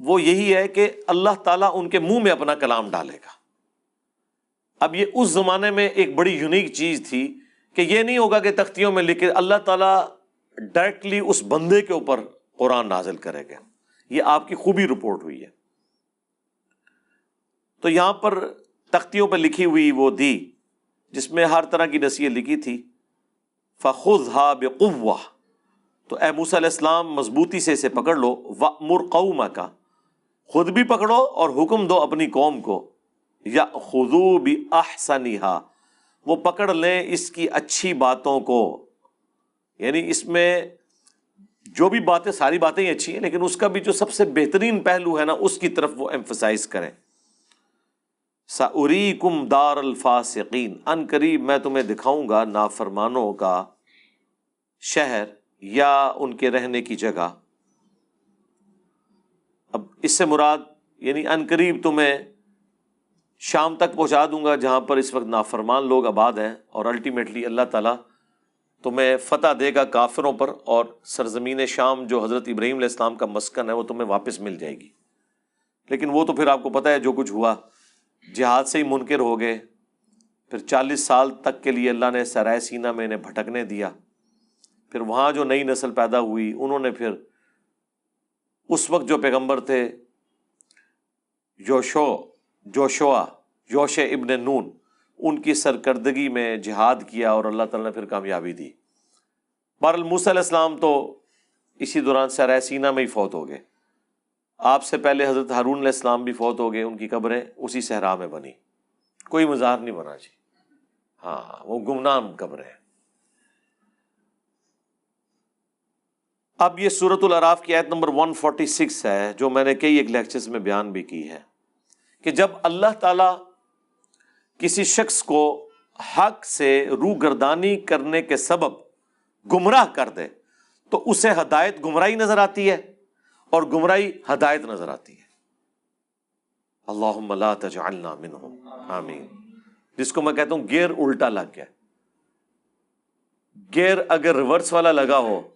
وہ یہی ہے کہ اللہ تعالیٰ ان کے منہ میں اپنا کلام ڈالے گا۔ اب یہ اس زمانے میں ایک بڑی یونیک چیز تھی کہ یہ نہیں ہوگا کہ تختیوں میں لکھے اللہ تعالیٰ ڈائریکٹلی اس بندے کے اوپر قرآن نازل کرے گا۔ یہ آپ کی خوبی رپورٹ ہوئی ہے۔ تو یہاں پر تختیوں پہ لکھی ہوئی وہ دی، جس میں ہر طرح کی نصیحت لکھی تھی۔ فخذ ہا تو اے موسیٰ علیہ السلام، مضبوطی سے اسے پکڑ لو۔ مر قوما کا خود بھی پکڑو اور حکم دو اپنی قوم کو۔ یا خدو بھی احسنیہا وہ پکڑ لیں اس کی اچھی باتوں کو۔ یعنی اس میں جو بھی باتیں، ساری باتیں ہی اچھی ہیں، لیکن اس کا بھی جو سب سے بہترین پہلو ہے نا، اس کی طرف وہ ایمفسائز کریں۔ سعری کم دار الفاصقین ان قریب میں تمہیں دکھاؤں گا نافرمانوں کا شہر یا ان کے رہنے کی جگہ۔ اب اس سے مراد یعنی ان قریب تمہیں شام تک پہنچا دوں گا، جہاں پر اس وقت نافرمان لوگ آباد ہیں اور الٹیمیٹلی اللہ تعالیٰ تمہیں فتح دے گا کافروں پر اور سرزمین شام جو حضرت ابراہیم علیہ السلام کا مسکن ہے وہ تمہیں واپس مل جائے گی۔ لیکن وہ تو پھر آپ کو پتہ ہے جو کچھ ہوا۔ جہاد سے ہی منکر ہو گئے۔ پھر چالیس سال تک کے لیے اللہ نے سرائے سینا میں انہیں بھٹکنے دیا۔ پھر وہاں جو نئی نسل پیدا ہوئی، انہوں نے پھر اس وقت جو پیغمبر تھے، یوشو، جوشوا یوش ابن نون ان کی سرکردگی میں جہاد کیا اور اللہ تعالیٰ نے پھر کامیابی دی۔ بار الموس علیہ السلام تو اسی دوران سرائے سینا میں ہی فوت ہو گئے۔ آپ سے پہلے حضرت ہارون علیہ السلام بھی فوت ہو گئے، ان کی قبریں اسی صحرا میں بنی۔ کوئی مزاح نہیں بنا جی۔ ہاں وہ گمنام قبریں اب یہ صورت العراف کی آیت نمبر 146 ہے، جو میں نے کئی ایک لیکچرز میں بیان بھی کی ہے کہ جب اللہ تعالی کسی شخص کو حق سے رو گردانی کرنے کے سبب گمراہ کر دے تو اسے ہدایت گمراہی نظر آتی ہے اور گمراہی ہدایت نظر آتی ہے۔ اللہ آمین۔ جس کو میں کہتا ہوں گیئر الٹا لگ گیا۔ گیئر اگر ریورس والا لگا ہو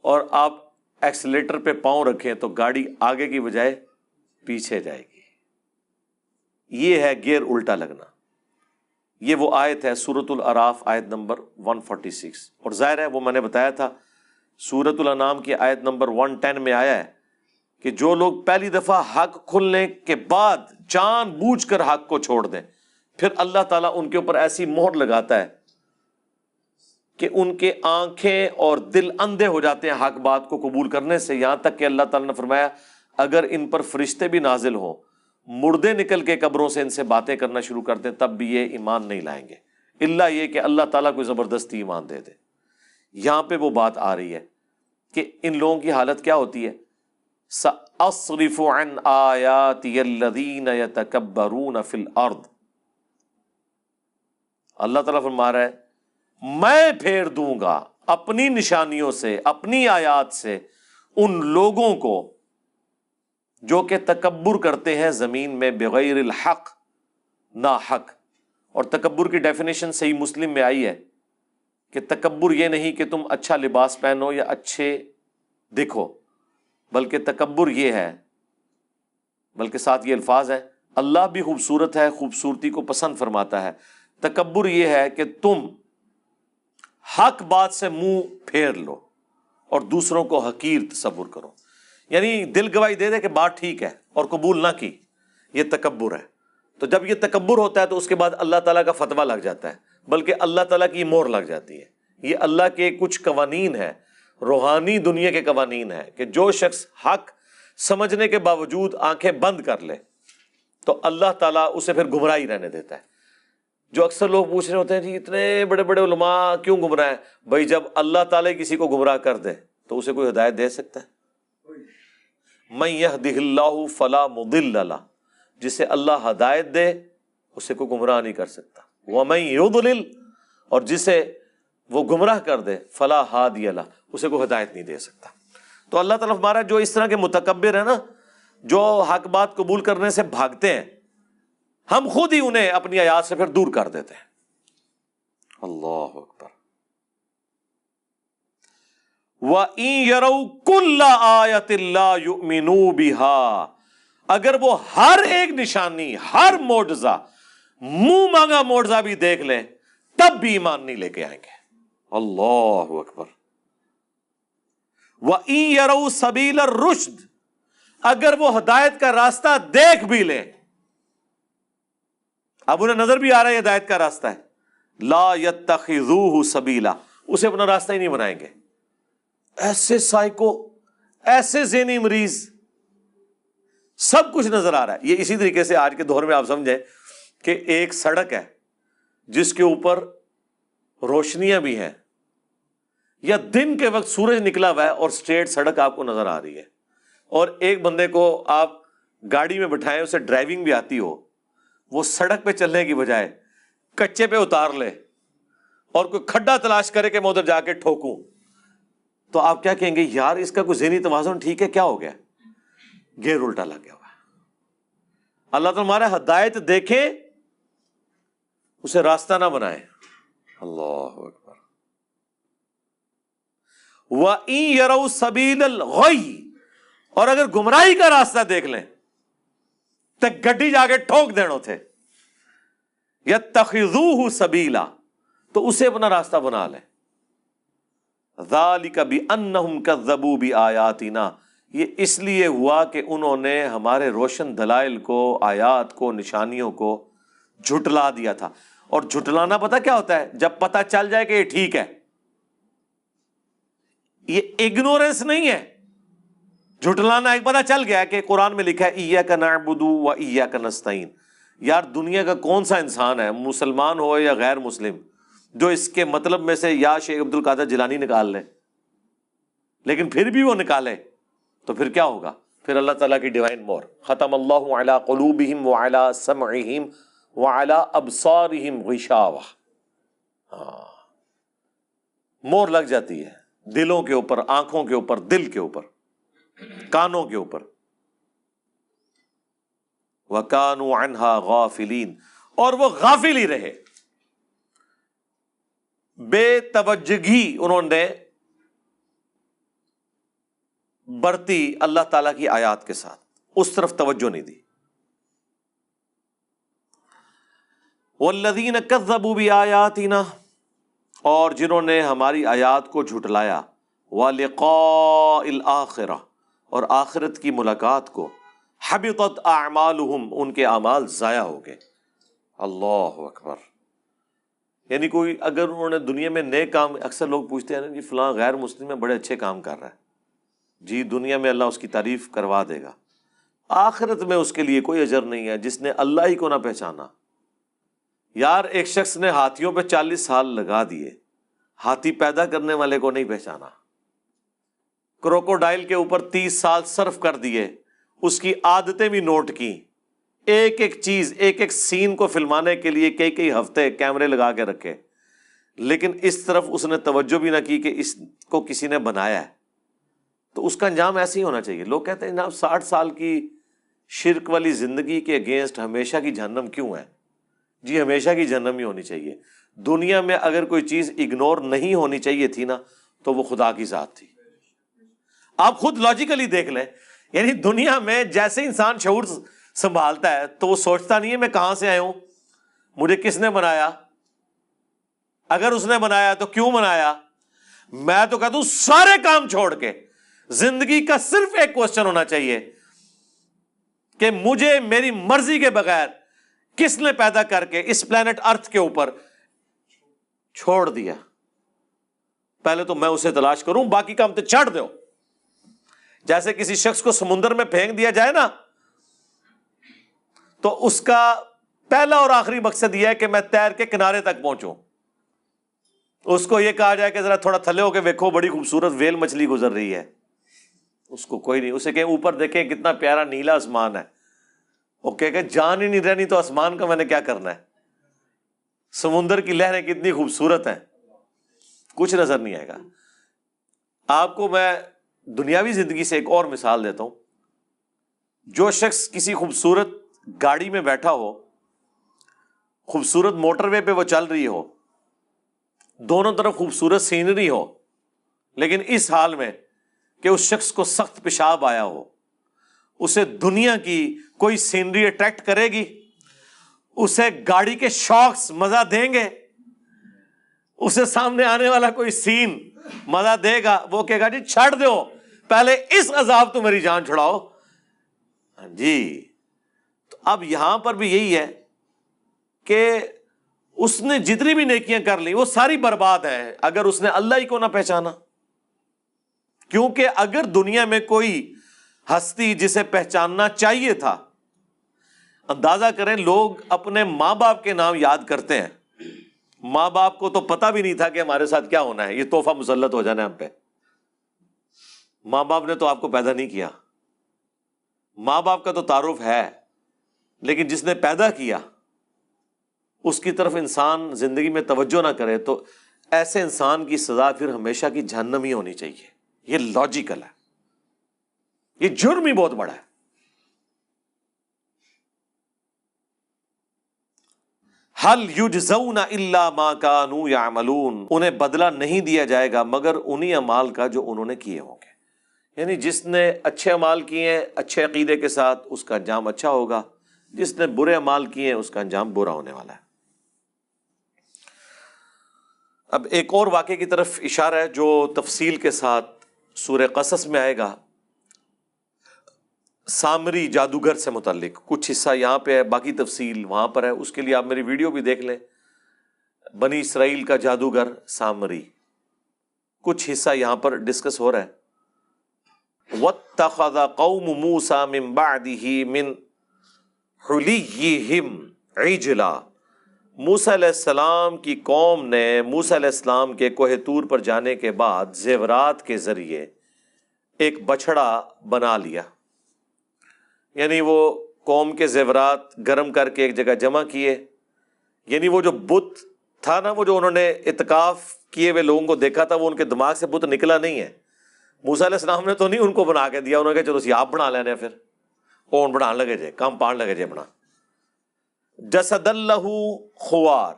اور آپ ایکسلیٹر پہ پاؤں رکھیں تو گاڑی آگے کی بجائے پیچھے جائے گی۔ یہ ہے گیئر الٹا لگنا۔ یہ وہ آیت ہے سورت العراف آیت نمبر 146 اور ظاہر ہے وہ میں نے بتایا تھا سورت الانام کی آیت نمبر 110 میں آیا ہے کہ جو لوگ پہلی دفعہ حق کھلنے کے بعد جان بوجھ کر حق کو چھوڑ دیں، پھر اللہ تعالیٰ ان کے اوپر ایسی مہر لگاتا ہے کہ ان کے آنکھیں اور دل اندھے ہو جاتے ہیں حق بات کو قبول کرنے سے۔ یہاں تک کہ اللہ تعالیٰ نے فرمایا، اگر ان پر فرشتے بھی نازل ہوں مردے نکل کے قبروں سے ان سے باتیں کرنا شروع کر دیں تب بھی یہ ایمان نہیں لائیں گے۔ اللہ یہ کہ اللہ تعالیٰ کو زبردستی ایمان دے دے۔ یہاں پہ وہ بات آ رہی ہے کہ ان لوگوں کی حالت کیا ہوتی ہے؟ عن آیاتی الذین یتکبرون فی الارض۔ اللہ تعالیٰ فرما رہا ہے، میں پھیر دوں گا اپنی نشانیوں سے، اپنی آیات سے ان لوگوں کو جو کہ تکبر کرتے ہیں زمین میں بغیر الحق نا حق اور تکبر کی ڈیفینیشن صحیح مسلم میں آئی ہے کہ تکبر یہ نہیں کہ تم اچھا لباس پہنو یا اچھے دکھو، بلکہ تکبر یہ ہے، بلکہ ساتھ یہ الفاظ ہے اللہ بھی خوبصورت ہے، خوبصورتی کو پسند فرماتا ہے۔ تکبر یہ ہے کہ تم حق بات سے منہ پھیر لو اور دوسروں کو حقیر تصور کرو۔ یعنی دل گواہی دے دے کہ بات ٹھیک ہے اور قبول نہ کی، یہ تکبر ہے۔ تو جب یہ تکبر ہوتا ہے تو اس کے بعد اللہ تعالیٰ کا فتویٰ لگ جاتا ہے، بلکہ اللہ تعالیٰ کی مور لگ جاتی ہے۔ یہ اللہ کے کچھ قوانین ہے روحانی دنیا کے قوانین ہے کہ جو شخص حق سمجھنے کے باوجود آنکھیں بند کر لے، تو اللہ تعالیٰ اسے پھر گمراہی رہنے دیتا ہے۔ جو اکثر لوگ پوچھ رہے ہوتے ہیں جی اتنے بڑے بڑے علماء کیوں گمراہ ہیں؟ بھائی جب اللہ تعالیٰ کسی کو گمراہ کر دے تو اسے کوئی ہدایت دے سکتا ہے؟ میں یہ دہ اللہ فلاں مدل اللہ جسے اللہ ہدایت دے، اسے کوئی گمراہ نہیں کر سکتا۔ وہ میں اور جسے وہ گمراہ کر دے فلاں ہاد اللہ اسے کوئی ہدایت نہیں دے سکتا۔ تو اللہ تعالیٰ ہمارا جو اس طرح کے متکبر ہے نا، جو حق بات قبول کرنے سے بھاگتے ہیں، ہم خود ہی انہیں اپنی آیات سے پھر دور کر دیتے ہیں۔ اللہ اکبر آیت اللہ مینو بہا اگر وہ ہر ایک نشانی، ہر موڈزا منہ مانگا موڈزا بھی دیکھ لیں تب بھی ایمان نہیں لے کے آئیں گے۔ اللہ اکبر۔ وہ یرو سبیل رشد اگر وہ ہدایت کا راستہ دیکھ بھی لے۔ اب انہیں نظر بھی آ رہا ہے ہدایت کا راستہ ہے۔ لا یتخذوہ سبیلا اسے اپنا راستہ ہی نہیں بنائیں گے۔ ایسے سائیکو، ایسے ذہنی مریض، سب کچھ نظر آ رہا ہے۔ یہ اسی طریقے سے آج کے دور میں آپ سمجھیں کہ ایک سڑک ہے جس کے اوپر روشنیاں بھی ہیں۔ یا دن کے وقت سورج نکلا ہوا ہے اور اسٹریٹ سڑک آپ کو نظر آ رہی ہے۔ اور ایک بندے کو آپ گاڑی میں بٹھائیں، اسے ڈرائیونگ بھی آتی ہو، وہ سڑک پہ چلنے کی بجائے کچے پہ اتار لے اور کوئی کھڈا تلاش کرے کہ میں ادھر جا کے ٹھوکوں۔ تو آپ کیا کہیں گے، یار، اس کا کوئی ذہنی توازن ٹھیک ہے؟ کیا ہو گیا؟ گیر الٹا لگ گیا ہوا اللہ تعالیٰ ہمارا ہدایت دیکھے، اسے راستہ نہ بنائے۔ اللہ اکبر۔ یرو سبیل اور اگر گمراہی کا راستہ دیکھ لیں تو گڈی جا کے ٹھوک دینا تھے۔ یا تخذو سبیلا تو اسے اپنا راستہ بنا لیں۔ بھی ان کا زبو بھی آیاتی یہ اس لیے ہوا کہ انہوں نے ہمارے روشن دلائل کو، آیات کو، نشانیوں کو جھٹلا دیا تھا۔ اور جھٹلانا پتا کیا ہوتا ہے؟ جب پتا چل جائے کہ یہ ٹھیک ہے۔ یہ اگنورینس نہیں ہے۔ جھٹلانا ایک پتا چل گیا کہ قرآن میں لکھا ہے کا نعبدو و ایا کا نستعین یار دنیا کا کون سا انسان ہے؟ مسلمان ہو یا غیر مسلم؟ جو اس کے مطلب میں سے یا شیخ عبد القادر جلانی نکال لے لیکن پھر بھی وہ نکالے تو پھر کیا ہوگا؟ پھر اللہ تعالیٰ کی ڈیوائن مور ختم اللہ قلوبہم سمعہم ابصارہم غشاوہ. ہاں. مور لگ جاتی ہے، دلوں کے اوپر، آنکھوں کے اوپر، دل کے اوپر، کانوں کے اوپر. وہ انہا غافلین اور وہ غافل ہی رہے۔ بے توجگی انہوں نے برتی اللہ تعالی کی آیات کے ساتھ۔ اس طرف توجہ نہیں دی۔ والذین کذبوا بآیاتنا اور جنہوں نے ہماری آیات کو جھٹلایا والقاء الآخرہ اور آخرت کی ملاقات کو، حبطت اعمالہم ان کے اعمال ضائع ہو گئے۔ اللہ اکبر۔ یعنی کوئی اگر انہوں نے دنیا میں نئے کام، اکثر لوگ پوچھتے ہیں نا جی فلاں غیر مسلم میں بڑے اچھے کام کر رہا ہے جی دنیا میں اللہ اس کی تعریف کروا دے گا۔ آخرت میں اس کے لیے کوئی اجر نہیں ہے، جس نے اللہ ہی کو نہ پہچانا۔ یار، ایک شخص نے ہاتھیوں پہ چالیس سال لگا دیے، ہاتھی پیدا کرنے والے کو نہیں پہچانا۔ کروکوڈائل کے اوپر تیس سال صرف کر دیے، اس کی عادتیں بھی نوٹ کی ایک ایک چیز، ایک ایک سین کو فلمانے کے لیے کئی کئی ہفتے کیمرے لگا کے رکھے۔ لیکن اس طرف اس نے توجہ بھی نہ کی کہ اس کو کسی نے بنایا ہے۔ تو اس کا انجام ایسے ہی ہونا چاہیے۔ لوگ کہتے ہیں، جناب، ساٹھ سال کی شرک والی زندگی کے اگینسٹ ہمیشہ کی جہنم کیوں ہے؟ جی ہمیشہ کی جہنم ہی ہونی چاہیے۔ دنیا میں اگر کوئی چیز اگنور نہیں ہونی چاہیے تھی نا، تو وہ خدا کی ذات تھی۔ آپ خود لاجیکلی دیکھ لیں۔ یعنی دنیا میں جیسے انسان شعور سنبھالتا ہے تو وہ سوچتا نہیں ہے میں کہاں سے آیا ہوں؟ مجھے کس نے بنایا؟ اگر اس نے بنایا تو کیوں بنایا؟ میں تو کہتا ہوں سارے کام چھوڑ کے۔ زندگی کا صرف ایک کوشچن ہونا چاہیے کہ مجھے میری مرضی کے بغیر کس نے پیدا کر کے اس پلانٹ ارتھ کے اوپر چھوڑ دیا؟ پہلے تو میں اسے تلاش کروں، باقی کام تو چڑھ دو۔ جیسے کسی شخص کو سمندر میں پھینک دیا جائے نا تو اس کا پہلا اور آخری مقصد یہ ہے کہ میں تیر کے کنارے تک پہنچوں۔ اس کو یہ کہا جائے کہ ذرا تھوڑا تھلے ہو کے ویکو بڑی خوبصورت ویل مچھلی گزر رہی ہے۔ اس کو کوئی نہیں، اسے کہ اوپر دیکھیں، کتنا پیارا نیلا آسمان ہے۔ وہ کہ جان ہی نہیں رہنی تو آسمان کا میں نے کیا کرنا ہے؟ سمندر کی لہریں کتنی خوبصورت ہیں۔ کچھ نظر نہیں آئے گا۔ آپ کو میں دنیاوی زندگی سے ایک اور مثال دیتا ہوں۔ جو شخص کسی خوبصورت گاڑی میں بیٹھا ہو، خوبصورت موٹر وے پہ وہ چل رہی ہو، دونوں طرف خوبصورت سینری ہو، لیکن اس حال میں کہ اس شخص کو سخت پیشاب آیا ہو۔ اسے دنیا کی کوئی سینری اٹریکٹ کرے گی؟ اسے گاڑی کے شوقس مزہ دیں گے؟ اسے سامنے آنے والا کوئی سین مزہ دے گا؟ وہ کہے گا جی چھڑ دو، پہلے اس عذاب تو میری جان چھڑاؤ۔ ہاں جی۔ اب یہاں پر بھی یہی ہے کہ اس نے جتنی بھی نیکیاں کر لی وہ ساری برباد ہے، اگر اس نے اللہ ہی کو نہ پہچانا۔ کیونکہ اگر دنیا میں کوئی ہستی جسے پہچاننا چاہیے تھا، اندازہ کریں لوگ اپنے ماں باپ کے نام یاد کرتے ہیں۔ ماں باپ کو تو پتا بھی نہیں تھا کہ ہمارے ساتھ کیا ہونا ہے، یہ توحفہ مسلط ہو جانا ہے ہم پہ۔ ماں باپ نے تو آپ کو پیدا نہیں کیا۔ ماں باپ کا تو تعارف ہے۔ لیکن جس نے پیدا کیا، اس کی طرف انسان زندگی میں توجہ نہ کرے تو ایسے انسان کی سزا پھر ہمیشہ کی جہنم ہی ہونی چاہیے۔ یہ لاجیکل ہے۔ یہ جرم ہی بہت بڑا ہے۔ حل یوجزون اللہ ماں کانو یا انہیں بدلہ نہیں دیا جائے گا مگر انہیں امال کا جو انہوں نے کیے ہوں گے۔ یعنی جس نے اچھے امال کیے ہیں، اچھے عقیدے کے ساتھ اس کا انجام اچھا ہوگا۔ جس نے برے امال کیے ہیں، اس کا انجام برا ہونے والا ہے۔ اب ایک اور واقعے کی طرف اشارہ ہے جو تفصیل کے ساتھ سورہ قصص میں آئے گا۔ سامری جادوگر سے متعلق کچھ حصہ یہاں پہ ہے، باقی تفصیل وہاں پر ہے۔ اس کے لیے آپ میری ویڈیو بھی دیکھ لیں۔ بنی اسرائیل کا جادوگر سامری۔ کچھ حصہ یہاں پر ڈسکس ہو رہا ہے۔ قوم موسا من بعده من حلیہم عجلا موسا علیہ السلام کی قوم نے موسا علیہ السلام کے کوہ تور پر جانے کے بعد زیورات کے ذریعے ایک بچڑا بنا لیا۔ یعنی وہ قوم کے زیورات گرم کر کے ایک جگہ جمع کیے۔ یعنی وہ جو بت تھا نا، وہ جو انہوں نے اتکاف کیے ہوئے لوگوں کو دیکھا تھا، وہ ان کے دماغ سے بت نکلا نہیں ہے۔ موسا علیہ السلام نے تو نہیں ان کو بنا کے دیا، انہوں نے کہا چلو سی آپ بنا لینے پھر۔ اون بنا لگے جے کام پان لگے جے بنا جسد اللہ خوار،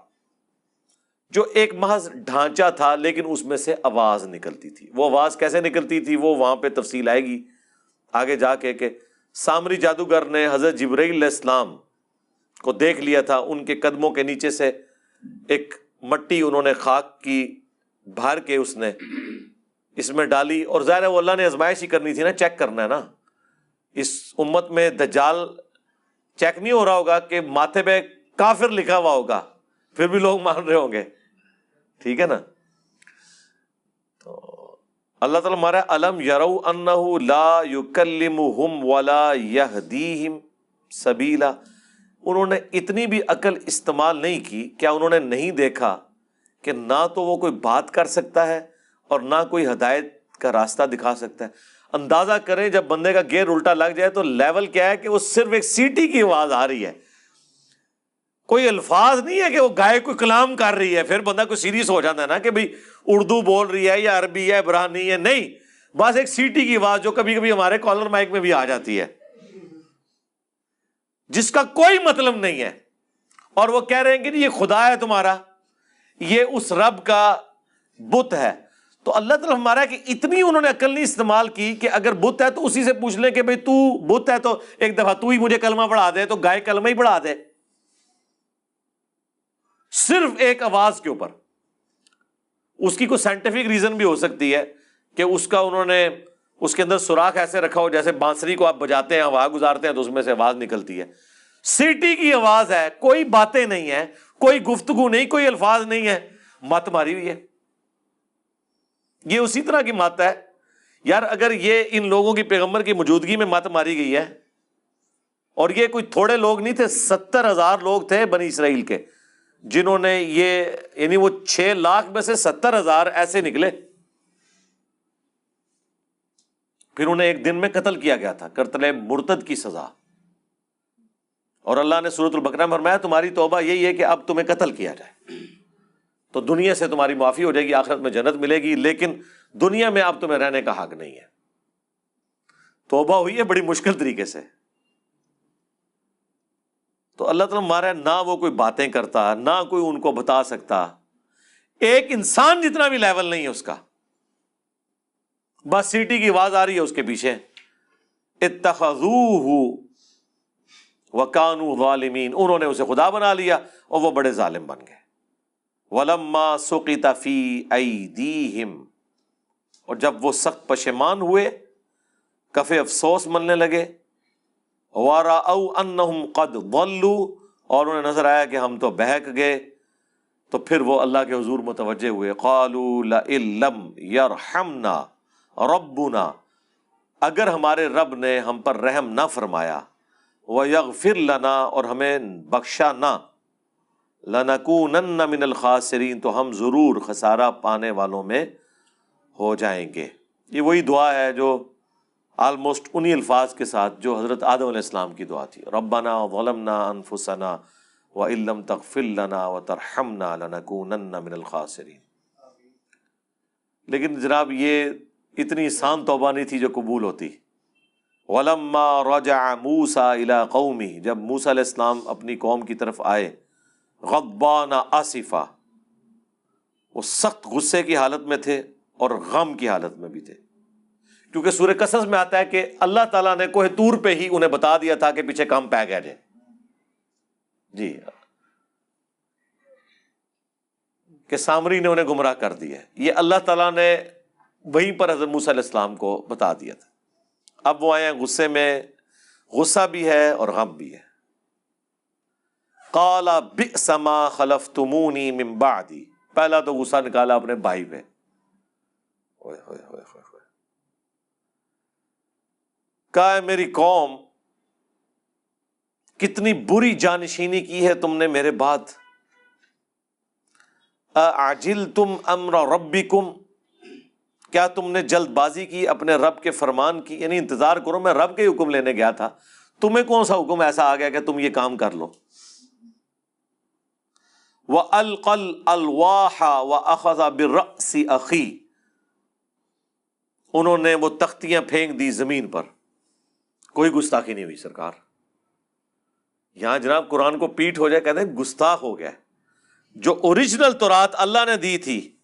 جو ایک محض ڈھانچہ تھا لیکن اس میں سے آواز نکلتی تھی۔ وہ آواز کیسے نکلتی تھی؟ وہ وہاں پہ تفصیل آئے گی۔ آگے جا کے کہ سامری جادوگر نے حضرت علیہ السلام کو دیکھ لیا تھا۔ ان کے قدموں کے نیچے سے ایک مٹی انہوں نے خاک کی بھر کے اس نے اس میں ڈالی۔ اور ظاہر وہ اللہ نے ازمائش ہی کرنی تھی نا، چیک کرنا ہے نا۔ اس امت میں دجال چیک نہیں ہو رہا ہوگا کہ ماتھے پہ کافر لکھا ہوا ہوگا، پھر بھی لوگ مان رہے ہوں گے۔ ٹھیک ہے نا؟ تو اللہ تعالیٰ مارا علم یرو ان لا یو ولا یہدیہم سبیلا۔ انہوں نے اتنی بھی عقل استعمال نہیں کی، کیا انہوں نے نہیں دیکھا کہ نہ تو وہ کوئی بات کر سکتا ہے اور نہ کوئی ہدایت کا راستہ دکھا سکتا ہے؟ اندازہ کریں جب بندے کا گیئر الٹا لگ جائے تو لیول کیا ہے کہ وہ صرف ایک سیٹی کی آواز آ رہی ہے۔ کوئی الفاظ نہیں ہے کہ وہ گائے کوئی کلام کر رہی ہے، پھر بندہ کوئی سیریس ہو جاتا ہے نا کہ بھائی اردو بول رہی ہے یا عربی ہے برہانی ہے، نہیں۔ بس ایک سیٹی کی آواز جو کبھی کبھی ہمارے کالر مائک میں بھی آ جاتی ہے۔ جس کا کوئی مطلب نہیں ہے۔ اور وہ کہہ رہے ہیں کہ جی یہ خدا ہے تمہارا، یہ اس رب کا بت ہے۔ تو اللہ تعالیٰ ہمارا کہ اتنی انہوں نے عقل نہیں استعمال کی کہ اگر بت ہے تو اسی سے پوچھ لیں کہ بھائی تو بت ہے تو ایک دفعہ تو ہی مجھے کلمہ پڑھا دے، تو گائے کلمہ ہی پڑھا دے۔ صرف ایک آواز کے اوپر۔ اس کی کوئی سائنٹیفک ریزن بھی ہو سکتی ہے کہ اس کا انہوں نے اس کے اندر سوراخ ایسے رکھا ہو جیسے بانسری کو آپ بجاتے ہیں، ہوا گزارتے ہیں تو اس میں سے آواز نکلتی ہے۔ سیٹی کی آواز ہے، کوئی باتیں نہیں ہے کوئی گفتگو نہیں، کوئی الفاظ نہیں ہے مت ماری ہوئی ہے۔ یہ اسی طرح کی مت ہے۔ یار اگر یہ ان لوگوں کی پیغمبر کی موجودگی میں مت ماری گئی ہے، اور یہ کوئی تھوڑے لوگ نہیں تھے، ستر ہزار لوگ تھے بنی اسرائیل کے، جنہوں نے یہ یعنی وہ چھ لاکھ میں سے ستر ہزار ایسے نکلے۔ پھر انہیں ایک دن میں قتل کیا گیا تھا کرتل مرتد کی سزا۔ اور اللہ نے سورت البکرا فرمایا، تمہاری توبہ یہی ہے کہ اب تمہیں قتل کیا جائے۔ تو دنیا سے تمہاری معافی ہو جائے گی، آخرت میں جنت ملے گی، لیکن دنیا میں اب تمہیں رہنے کا حق نہیں ہے۔ توبہ ہوئی ہے بڑی مشکل طریقے سے۔ تو اللہ تعالیٰ مارا نہ وہ کوئی باتیں کرتا، نہ کوئی ان کو بتا سکتا۔ ایک انسان جتنا بھی لیول نہیں ہے اس کا۔ بس سیٹی کی آواز آ رہی ہے اس کے پیچھے۔ اتخذو وکانو ظالمین۔ انہوں نے اسے خدا بنا لیا اور وہ بڑے ظالم بن گئے۔ ولما سقیتا فی ایدیہم۔ اور جب وہ سخت پشمان ہوئے، کفے افسوس ملنے لگے۔ وارا او انہم قد ضلوا۔ اور انہیں نظر آیا کہ ہم تو بہک گئے۔ تو پھر وہ اللہ کے حضور متوجہ ہوئے۔ قالوا لئن یرحمنا ربنا۔ اگر ہمارے رب نے ہم پر رحم نہ فرمایا وہ یغفر لنا اور ہمیں بخشا نہ۔ لنکونن من الخاسرین تو ہم ضرور خسارہ پانے والوں میں ہو جائیں گے۔ یہ وہی دعا ہے جو آلموسٹ انہی الفاظ کے ساتھ جو حضرت آدم علیہ السلام کی دعا تھی۔ ربنا ظلمنا انفسنا و علم تغفر لنا و ترحمنا لنکونن من الخاسرین لیکن جناب یہ اتنی آسان توبہ نہیں تھی جو قبول ہوتی۔ ولما رجع موسا الى قومی جب موسا علیہ السلام اپنی قوم کی طرف آئے غبان آصفہ۔ وہ سخت غصے کی حالت میں تھے اور غم کی حالت میں بھی تھے۔ کیونکہ سورہ قصص میں آتا ہے کہ اللہ تعالیٰ نے کوہ تور پہ ہی انہیں بتا دیا تھا کہ پیچھے کام پہ گیا جائے۔ جی۔ کہ سامری نے انہیں گمراہ کر دیا۔ یہ اللہ تعالیٰ نے وہیں پر حضرت موسیٰ علیہ السلام کو بتا دیا تھا۔ اب وہ آئے ہیں غصے میں۔ غصہ بھی ہے اور غم بھی ہے۔ کالا بما خلف تمونی ممبادی پہلا تو غصہ نکالا اپنے بھائی پہ۔ کہا میری قوم کتنی بری جانشینی کی ہے تم نے میرے بعد۔ آجل تم امر ربی کم کیا تم نے جلد بازی کی اپنے رب کے فرمان کی؟ یعنی انتظار کرو، میں رب کے حکم لینے گیا تھا۔ تمہیں کون سا حکم ایسا آ گیا کہ تم یہ کام کر لو؟ وہ القل الواح و اخذا برسی عقی انہوں نے وہ تختیاں پھینک دی زمین پر۔ کوئی گستاخی نہیں ہوئی سرکار۔ یہاں جناب قرآن کو پیٹ ہو جائے، کہتے ہیں گستاخ ہو گیا۔ جو اوریجنل تورات اللہ نے دی تھی،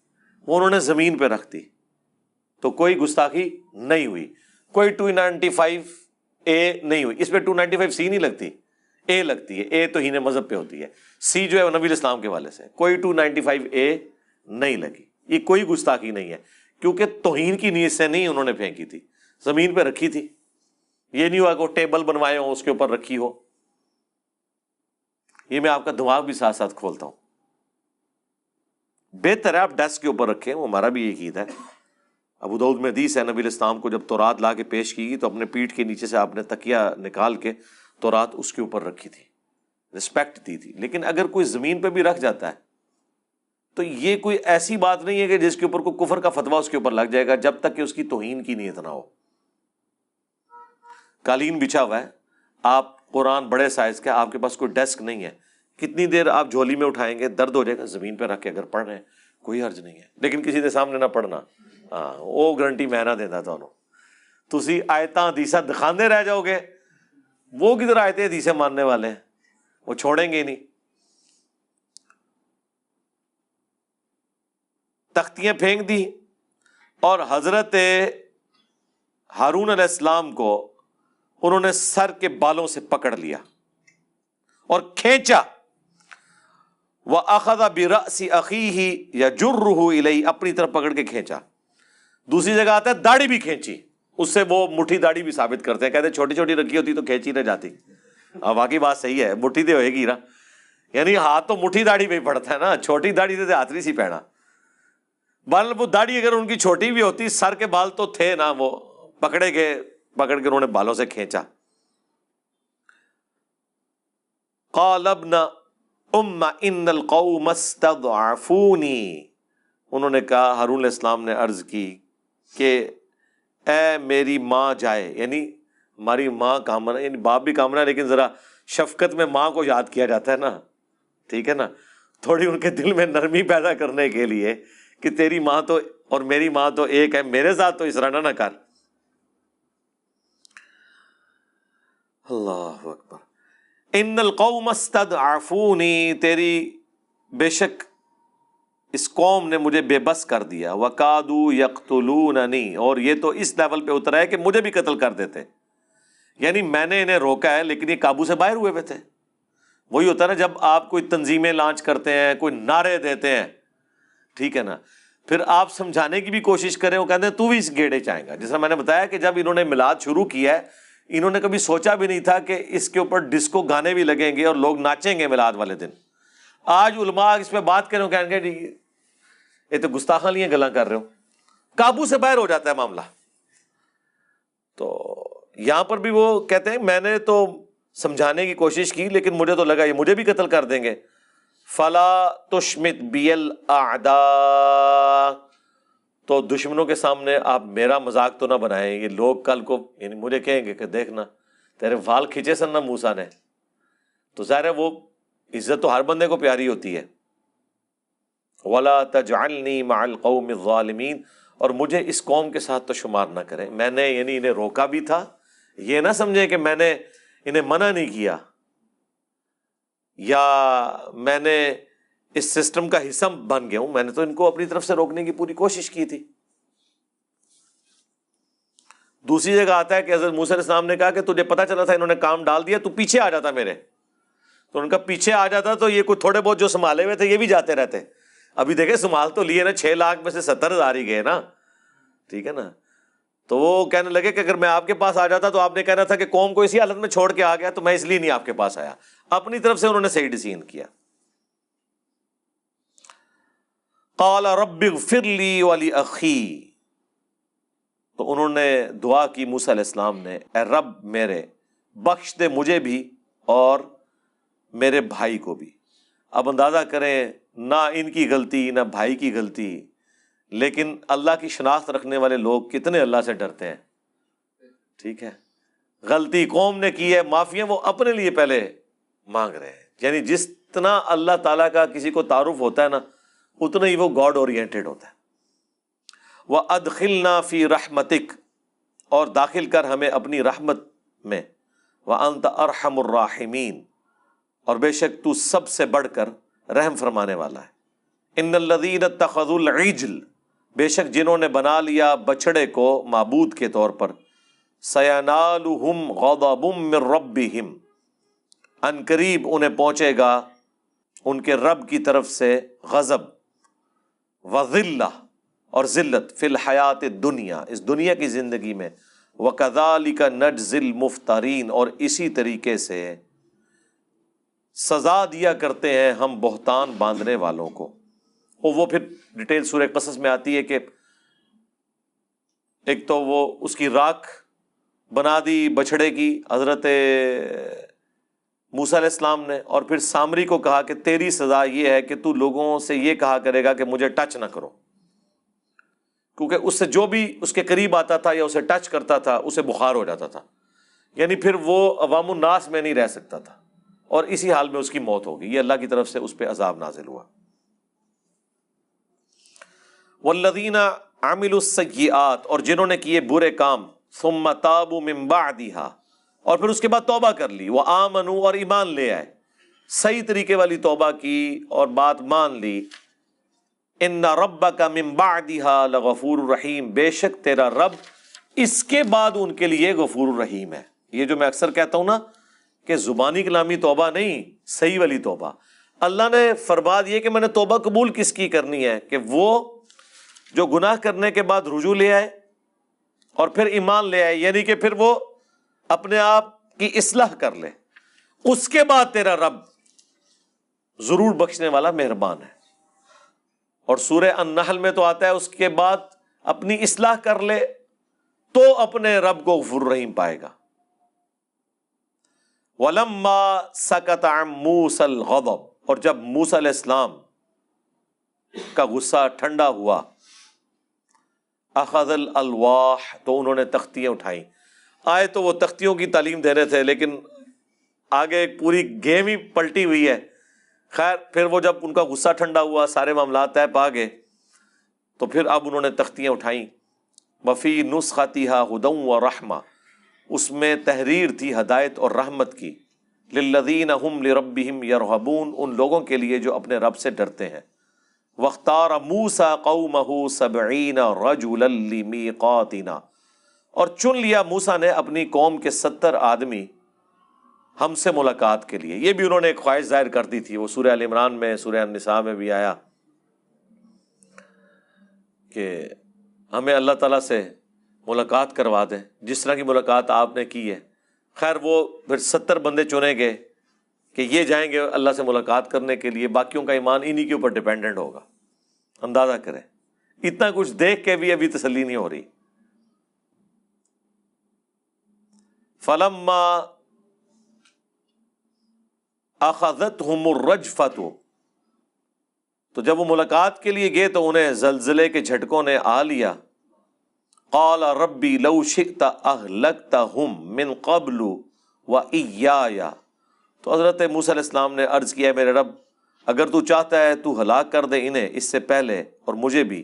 وہ انہوں نے زمین پہ رکھ دی۔ تو کوئی گستاخی نہیں ہوئی۔ کوئی ٹو نائنٹی فائیو اے نہیں ہوئی۔ اس پہ ٹو نائنٹی فائیو سی نہیں لگتی۔ اے لگتی ہے اے تو ہی مذہب پہ ہوتی ہے۔ سی جو ہے وہ نبی اسلام کے والے سے کوئی ٹو نائنٹی فائیو اے نہیں لگی۔ یہ کوئی گستاخی نہیں ہے۔ کیونکہ توہین کی نیت سے نہیں انہوں نے پھینکی تھی۔ زمین پہ رکھی تھی۔ یہ نہیں ہوا کہ وہ ٹیبل بنوائے ہو اس کے اوپر رکھی ہو۔ یہ میں آپ کا دماغ بھی ساتھ ساتھ کھولتا ہوں۔ بہتر ہے آپ ڈیسک کے اوپر رکھیں، وہ ہمارا بھی ایک عید ہے۔ ابو دعود میں حدیث ہے، نبی الاسلام کو جب تورات لا کے پیش کی گئی تو اپنے پیٹھ کے نیچے سے آپ نے تکیا نکال کے تورات اس کے اوپر رکھی تھی رسپیکٹ دی تھی۔ لیکن اگر کوئی زمین پہ بھی رکھ جاتا ہے، تو یہ کوئی ایسی بات نہیں ہے کہ جس کے اوپر کوئی کفر کا فتوا اس کے اوپر لگ جائے گا، جب تک کہ اس کی توہین کی نیت نہ ہو۔ قالین بچھا ہوا ہے۔ آپ قرآن بڑے سائز کا آپ کے پاس کوئی ڈیسک نہیں ہے۔ کتنی دیر آپ جھولی میں اٹھائیں گے، درد ہو جائے گا، زمین پہ رکھ کے اگر پڑھ رہے ہیں، کوئی حرج نہیں ہے۔ لیکن کسی کے سامنے نہ پڑھنا۔ ہاں وہ گارنٹی میں نہ دینا تھا تھی آیتاں دیسا دکھانے رہ جاؤ گے۔ وہ کدھر آئے دیسے ماننے والے ہیں؟ وہ چھوڑیں گے نہیں۔ تختیاں پھینک دی اور حضرت ہارون علیہ السلام کو انہوں نے سر کے بالوں سے پکڑ لیا اور کھینچا۔ وہ اخذا برسی عقی ہی یا جر اپنی طرف پکڑ کے کھینچا۔ دوسری جگہ آتا ہے، داڑھی بھی کھینچی۔ اس سے وہ مٹھی داڑھی بھی ثابت کرتے ہیں، کہتے چھوٹی چھوٹی رکھی ہوتی تو کھینچی نہ جاتی۔ ہاں، اب باقی بات صحیح ہے، مٹھی تو ہوئے گی نا۔ یعنی ہاتھ تو مٹھی داڑھی پہ پڑتا ہے نا، چھوٹی داڑھی سے ہاتھ نہیں سی پہنا بال وہ داڑھی اگر ان کی چھوٹی بھی ہوتی، سر کے بال تو تھے نا وہ، پکڑے گئے، پکڑ کے انہوں نے بالوں سے کھینچا۔ قالبنا ام ان القوم استضعفونی۔ انہوں نے کہا ہارون علیہ السلام نے عرض کی کہ اے میری ماں جائے یعنی ہماری ماں کامنا یعنی باپ بھی کامنا لیکن ذرا شفقت میں ماں کو یاد کیا جاتا ہے نا، ٹھیک ہے نا؟ تھوڑی ان کے دل میں نرمی پیدا کرنے کے لیے کہ تیری ماں تو اور میری ماں تو ایک ہے، میرے ساتھ تو اس طرح نہ کر۔ اللہ اکبر۔ ان القوم استدعفونی تیری بے شک اس قوم نے مجھے بے بس کر دیا۔ وکادو یقتلوننی اور یہ تو اس لیول پہ اترا ہے کہ مجھے بھی قتل کر دیتے۔ یعنی میں نے انہیں روکا ہے، لیکن یہ قابو سے باہر ہوئے ہوئے تھے۔ وہی ہوتا ہے نا، جب آپ کوئی تنظیمیں لانچ کرتے ہیں، کوئی نعرے دیتے ہیں۔ ٹھیک ہے نا؟ پھر آپ سمجھانے کی بھی کوشش کریں، وہ کہتے ہیں، تو بھی اس گیڑے چاہیں گا۔ جیسا میں نے بتایا کہ جب انہوں نے میلاد شروع کیا ہے، انہوں نے کبھی سوچا بھی نہیں تھا کہ اس کے اوپر ڈسکو گانے بھی لگیں گے اور لوگ ناچیں گے میلاد والے دن۔ آج علماء اس پہ بات کریں کہیں گے یہ تو گستاخان لیے گلا کر رہے ہو۔ قابو سے باہر ہو جاتا ہے معاملہ۔ تو یہاں پر بھی وہ کہتے ہیں، میں نے تو سمجھانے کی کوشش کی، لیکن مجھے تو لگا یہ مجھے بھی قتل کر دیں گے۔ فلا تشمت بیل آدا تو دشمنوں کے سامنے آپ میرا مذاق تو نہ بنائیں، یہ لوگ کل کو یعنی مجھے کہیں گے کہ دیکھنا تیرے وال کھینچے سن نہ موسا نے۔ تو ظاہر ہے وہ عزت تو ہر بندے کو پیاری ہوتی ہے۔ ولا تجعلنی مع القوم الظالمین اور مجھے اس قوم کے ساتھ تو شمار نہ کریں میں نے یعنی انہیں روکا بھی تھا۔ یہ نہ سمجھے کہ میں نے انہیں منع نہیں کیا۔ یا میں نے اس سسٹم کا حصہ بن گیا ہوں۔ میں نے تو ان کو اپنی طرف سے روکنے کی پوری کوشش کی تھی۔ دوسری جگہ آتا ہے کہ حضرت موسر اسلام نے کہا کہ تجھے پتا چلا تھا انہوں نے کام ڈال دیا، تو پیچھے آ جاتا میرے۔ تو ان کا پیچھے آ جاتا تو یہ کوئی تھوڑے بہت جو سنبھالے ہوئے تھے، یہ بھی جاتے رہتے۔ ابھی دیکھے سنبھال تو لیے نا، چھ لاکھ میں سے ستر ہزار ہی گئے نا۔ ٹھیک ہے نا؟ تو وہ کہنے لگے کہ اگر میں آپ کے پاس آ جاتا تو آپ نے کہنا تھا کہ قوم کو اسی حالت میں چھوڑ کے آ گیا تو میں اس لیے نہیں آپ کے پاس آیا۔ اپنی طرف سے انہوں نے صحیح ڈسیزن کیا۔ قال رب اغفر لی والی اخی۔ تو انہوں نے دعا کی موسیٰ علیہ السلام نے، اے رب میرے، بخش دے مجھے بھی اور میرے بھائی کو بھی۔ اب اندازہ کریں نہ ان کی غلطی، نہ بھائی کی غلطی۔ لیکن اللہ کی شناخت رکھنے والے لوگ کتنے اللہ سے ڈرتے ہیں۔ ٹھیک ہے۔ غلطی قوم نے کی ہے معافیا وہ اپنے لیے پہلے مانگ رہے ہیں۔ یعنی جس اللہ تعالیٰ کا کسی کو تعارف ہوتا ہے نا، اتنا ہی وہ گاڈ اورینٹیڈ ہوتا ہے۔ وہ ادخل فی رحمتک اور داخل کر ہمیں اپنی رحمت میں۔ وہ انت ارحم الراحمین اور بے شک تو سب سے بڑھ کر رحم فرمانے والا ہے۔ ان الدین تخذ العجل، بے شک جنہوں نے بنا لیا بچڑے کو معبود کے طور پر، سینالہم غضب من ربہم۔ ان قریب انہیں پہنچے گا ان کے رب کی طرف سے غضب وذلہ اور ذلت فی الحیات دنیا اس دنیا کی زندگی میں۔ وکدالی کا نٹ ذل مفترین اور اسی طریقے سے سزا دیا کرتے ہیں ہم بہتان باندھنے والوں کو۔ اور وہ پھر ڈیٹیل سورہ قصص میں آتی ہے کہ ایک تو وہ اس کی راکھ بنا دی، بچھڑے کی حضرت موسیٰ علیہ السلام نے اور پھر سامری کو کہا کہ تیری سزا یہ ہے کہ تو لوگوں سے یہ کہا کرے گا کہ مجھے ٹچ نہ کرو۔ کیونکہ اس سے جو بھی اس کے قریب آتا تھا یا اسے ٹچ کرتا تھا، اسے بخار ہو جاتا تھا۔ یعنی پھر وہ عوام الناس میں نہیں رہ سکتا تھا۔ اور اسی حال میں اس کی موت ہوگی۔ یہ اللہ کی طرف سے اس پہ عذاب نازل ہوا۔ والذین عامل السیئات اور جنہوں نے کیے برے کام، ثم تابوا من بعدها، اور پھر اس کے بعد توبہ کر لی۔ وہ آمنو اور ایمان لے آئے۔ صحیح طریقے والی توبہ کی اور بات مان لی۔ ان رب کا ممبا لغفور الرحیم بے شک تیرا رب اس کے بعد ان کے لیے غفور الرحیم ہے۔ یہ جو میں اکثر کہتا ہوں نا کہ زبانی کلامی توبہ نہیں، صحیح والی توبہ۔ اللہ نے فرما دیا کہ میں نے توبہ قبول کس کی کرنی ہے؟ کہ وہ جو گناہ کرنے کے بعد رجوع لے آئے اور پھر ایمان لے آئے یعنی کہ پھر وہ اپنے آپ کی اصلاح کر لے۔ اس کے بعد تیرا رب ضرور بخشنے والا مہربان ہے۔ اور سورہ النحل میں تو آتا ہے، اس کے بعد اپنی اصلاح کر لے تو اپنے رب کو غفر رحیم پائے گا۔ ولما سکت موسل غضب اور جب موس علیہ السلام کا غصہ ٹھنڈا ہوا، اخذ الواح تو انہوں نے تختیاں اٹھائیں۔ آئے تو وہ تختیوں کی تعلیم دے رہے تھے، لیکن آگے ایک پوری گیم ہی پلٹی ہوئی ہے۔ خیر، پھر وہ جب ان کا غصہ ٹھنڈا ہوا، سارے معاملات طے پا گئے، تو پھر اب انہوں نے تختیاں اٹھائیں۔ وفی نسخاتی ہدم و رحمہ اس میں تحریر تھی ہدایت اور رحمت کی۔ للذین ہم لربہم یرغبون، ان لوگوں کے لیے جو اپنے رب سے ڈرتے ہیں۔ وختار موسا قومہ سبعین رجلا لمیقاتنا۔ اور چن لیا موسا نے اپنی قوم کے ستر آدمی ہم سے ملاقات کے لیے۔ یہ بھی انہوں نے ایک خواہش ظاہر کر دی تھی۔ وہ سورہ عال عمران میں، سورہ النساء میں بھی آیا کہ ہمیں اللہ تعالیٰ سے ملاقات کروا دیں۔ جس طرح کی ملاقات آپ نے کی ہے۔ خیر، وہ پھر ستر بندے چنے گئے کہ یہ جائیں گے اللہ سے ملاقات کرنے کے لیے۔ باقیوں کا ایمان انہیں کے اوپر ڈپینڈنٹ ہوگا۔ اندازہ کریں۔ اتنا کچھ دیکھ کے بھی ابھی تسلی نہیں ہو رہی۔ فلما اخذت ہم تو جب وہ ملاقات کے لیے گئے تو انہیں زلزلے کے جھٹکوں نے آ لیا۔ قال ربی لو شکتا اہلکتا ہم من قبل و ایایا۔ تو حضرت موس علیہ السلام نے عرض کیا میرے رب، اگر تو چاہتا ہے تو ہلاک کر دے انہیں، اس سے پہلے اور مجھے بھی۔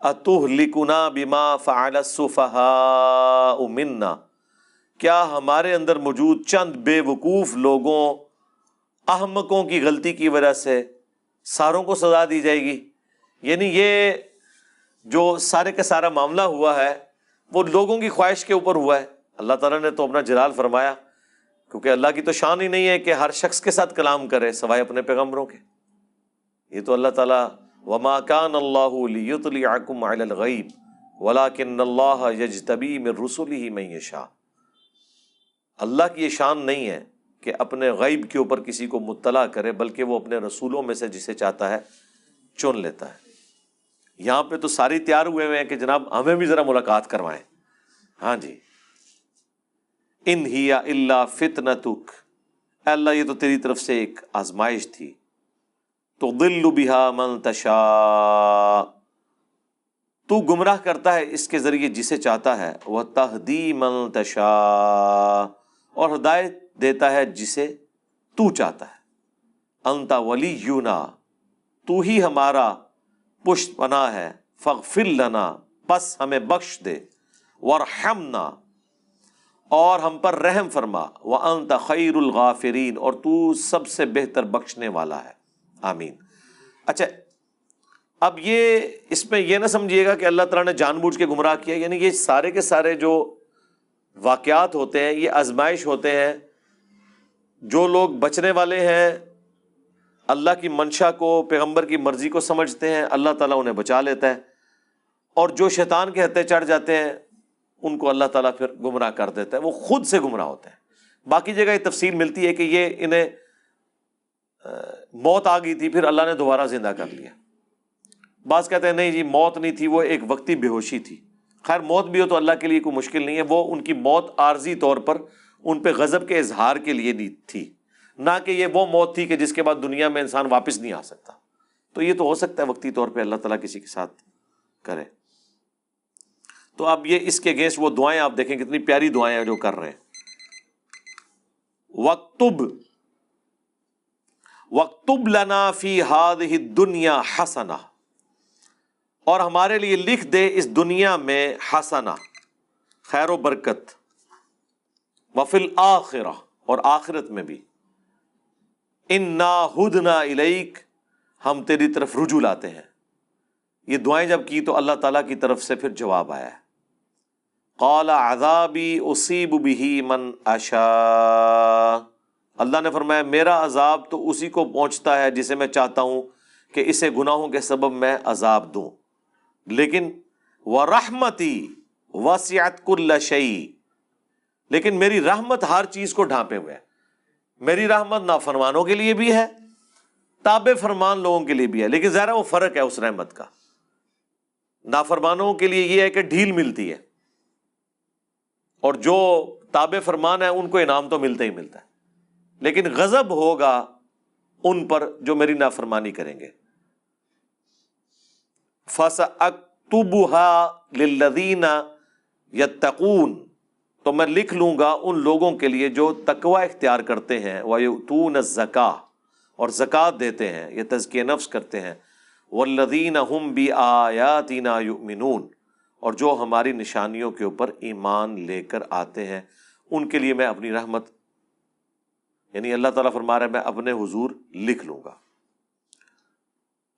اتوہ لکنا بیما فعل السفہاء منا۔ کیا ہمارے اندر موجود چند بے وقوف لوگوں، احمقوں کی غلطی کی وجہ سے ساروں کو سزا دی جائے گی؟ یعنی یہ جو سارے کا سارا معاملہ ہوا ہے، وہ لوگوں کی خواہش کے اوپر ہوا ہے۔ اللہ تعالیٰ نے تو اپنا جلال فرمایا، کیونکہ اللہ کی تو شان ہی نہیں ہے کہ ہر شخص کے ساتھ کلام کرے، سوائے اپنے پیغمبروں کے۔ یہ تو اللہ تعالیٰ، وما کان اللہ الغیب ولاکن اللہ یجتبی میں رسولی ہی میں شاہ اللہ کی یہ شان نہیں ہے کہ اپنے غیب کے اوپر کسی کو مطلع کرے، بلکہ وہ اپنے رسولوں میں سے جسے چاہتا ہے، چن لیتا ہے۔ یہاں پہ تو ساری تیار ہوئے ہوئے ہیں کہ جناب ہمیں بھی ذرا ملاقات کروائیں۔ ہاں جی۔ ان ہی اللہ فتن تک اللہ، یہ تو تیری طرف سے ایک آزمائش تھی۔ تو دل بہا منتشا تو گمراہ کرتا ہے اس کے ذریعے جسے چاہتا ہے۔ وہ تہدی منتشا اور ہدایت دیتا ہے جسے تو چاہتا ہے۔ انتا ولی یونا تو ہی ہمارا پشت پنا ہے فغفر لنا، پس ہمیں بخش دے ورحمنا اور ہم پر رحم فرما وہ انت خیر الغافرین، اور تو سب سے بہتر بخشنے والا ہے۔ آمین۔ اچھا اب یہ اس میں یہ نہ سمجھیے گا کہ اللہ تعالیٰ نے جان بوجھ کے گمراہ کیا یعنی یہ سارے کے سارے جو واقعات ہوتے ہیں، یہ آزمائش ہوتے ہیں، جو لوگ بچنے والے ہیں اللہ کی منشا کو، پیغمبر کی مرضی کو سمجھتے ہیں، اللہ تعالیٰ انہیں بچا لیتا ہے۔ اور جو شیطان کے ہتھے چڑھ جاتے ہیں، ان کو اللہ تعالیٰ پھر گمراہ کر دیتا ہے۔ وہ خود سے گمراہ ہوتے ہیں۔ باقی جگہ یہ تفصیل ملتی ہے کہ یہ انہیں موت آ گئی تھی، پھر اللہ نے دوبارہ زندہ کر لیا۔ بعض کہتے ہیں، نہیں جی موت نہیں تھی، وہ ایک وقتی بے ہوشی تھی۔ خیر، موت بھی ہو تو اللہ کے لیے کوئی مشکل نہیں ہے۔ وہ ان کی موت عارضی طور پر ان پہ غضب کے اظہار کے لیے نہیں تھی۔ نہ کہ یہ وہ موت تھی کہ جس کے بعد دنیا میں انسان واپس نہیں آ سکتا۔ تو یہ تو ہو سکتا ہے وقتی طور پہ اللہ تعالیٰ کسی کے ساتھ کرے۔ تو اب یہ اس کے گیس وہ دعائیں آپ دیکھیں، کتنی پیاری دعائیں ہیں جو کر رہے ہیں۔ وقتب وقتب لنا فی ہاد دنیا ہسنا اور ہمارے لیے لکھ دے اس دنیا میں ہسنا خیر و برکت۔ وفل آخرہ اور آخرت میں بھی۔ ان نا ہد نا الیک ہم تیری طرف رجوع لاتے ہیں۔ یہ دعائیں جب کی تو اللہ تعالیٰ کی طرف سے پھر جواب آیا ہے۔ قال عذابی اصیب بھی من اشا اللہ نے فرمایا، میرا عذاب تو اسی کو پہنچتا ہے جسے میں چاہتا ہوں کہ اسے گناہوں کے سبب میں عذاب دوں۔ لیکن وہ رحمتی وسیعت کل شعی لیکن میری رحمت ہر چیز کو ڈھانپے ہوئے میری رحمت نافرمانوں کے لیے بھی ہے تاب فرمان لوگوں کے لیے بھی ہے، لیکن ذرا وہ فرق ہے اس رحمت کا۔ نافرمانوں کے لیے یہ ہے کہ ڈھیل ملتی ہے۔ اور جو تاب فرمان ہے ان کو انعام تو ملتا ہی ملتا ہے۔ لیکن غزب ہوگا ان پر جو میری نافرمانی کریں گے۔ فس اکتبہ للذین یتقون تو میں لکھ لوں گا ان لوگوں کے لیے جو تقوا اختیار کرتے ہیں۔ وہ تو زکا اور زکوٰۃ دیتے ہیں، یہ تزکیہ نفس کرتے ہیں۔ وہ لدین ہم بھی یؤمنون اور جو ہماری نشانیوں کے اوپر ایمان لے کر آتے ہیں، ان کے لیے میں اپنی رحمت یعنی اللہ تعالیٰ فرما رہا ہے، میں اپنے حضور لکھ لوں گا۔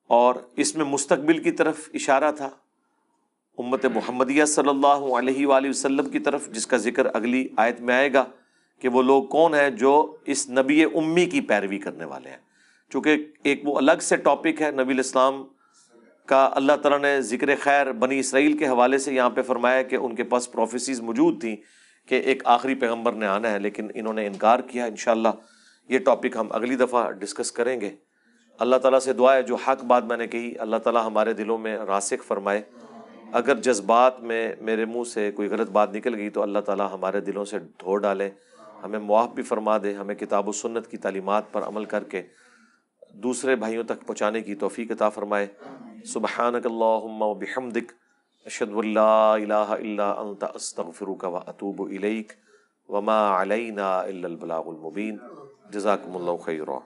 اور اس میں مستقبل کی طرف اشارہ تھا۔ امت محمدیہ صلی اللہ علیہ وآلہ وسلم کی طرف، جس کا ذکر اگلی آیت میں آئے گا کہ وہ لوگ کون ہیں جو اس نبی امی کی پیروی کرنے والے ہیں۔ چونکہ ایک وہ الگ سے ٹاپک ہے، نبی الاسلام کا اللہ تعالیٰ نے ذکر خیر بنی اسرائیل کے حوالے سے یہاں پہ فرمایا کہ ان کے پاس پروفیسیز موجود تھیں کہ ایک آخری پیغمبر نے آنا ہے، لیکن انہوں نے انکار کیا۔ انشاءاللہ یہ ٹاپک ہم اگلی دفعہ ڈسکس کریں گے۔ اللہ تعالیٰ سے دعا ہے، جو حق بات میں نے کہی، اللہ تعالیٰ ہمارے دلوں میں راسک فرمائے۔ اگر جذبات میں میرے منہ سے کوئی غلط بات نکل گئی تو اللہ تعالیٰ ہمارے دلوں سے دھو ڈالے، ہمیں معاف بھی فرما دے، ہمیں کتاب و سنت کی تعلیمات پر عمل کر کے دوسرے بھائیوں تک پہنچانے کی توفیق عطا فرمائے۔ سبحانک اللہم و بحمدک، اشہد اللہ الہ الا انت، استغفرک و اتوب الیک، وما علینا الا البلاغ المبین۔ جزاکم اللہ خیرہ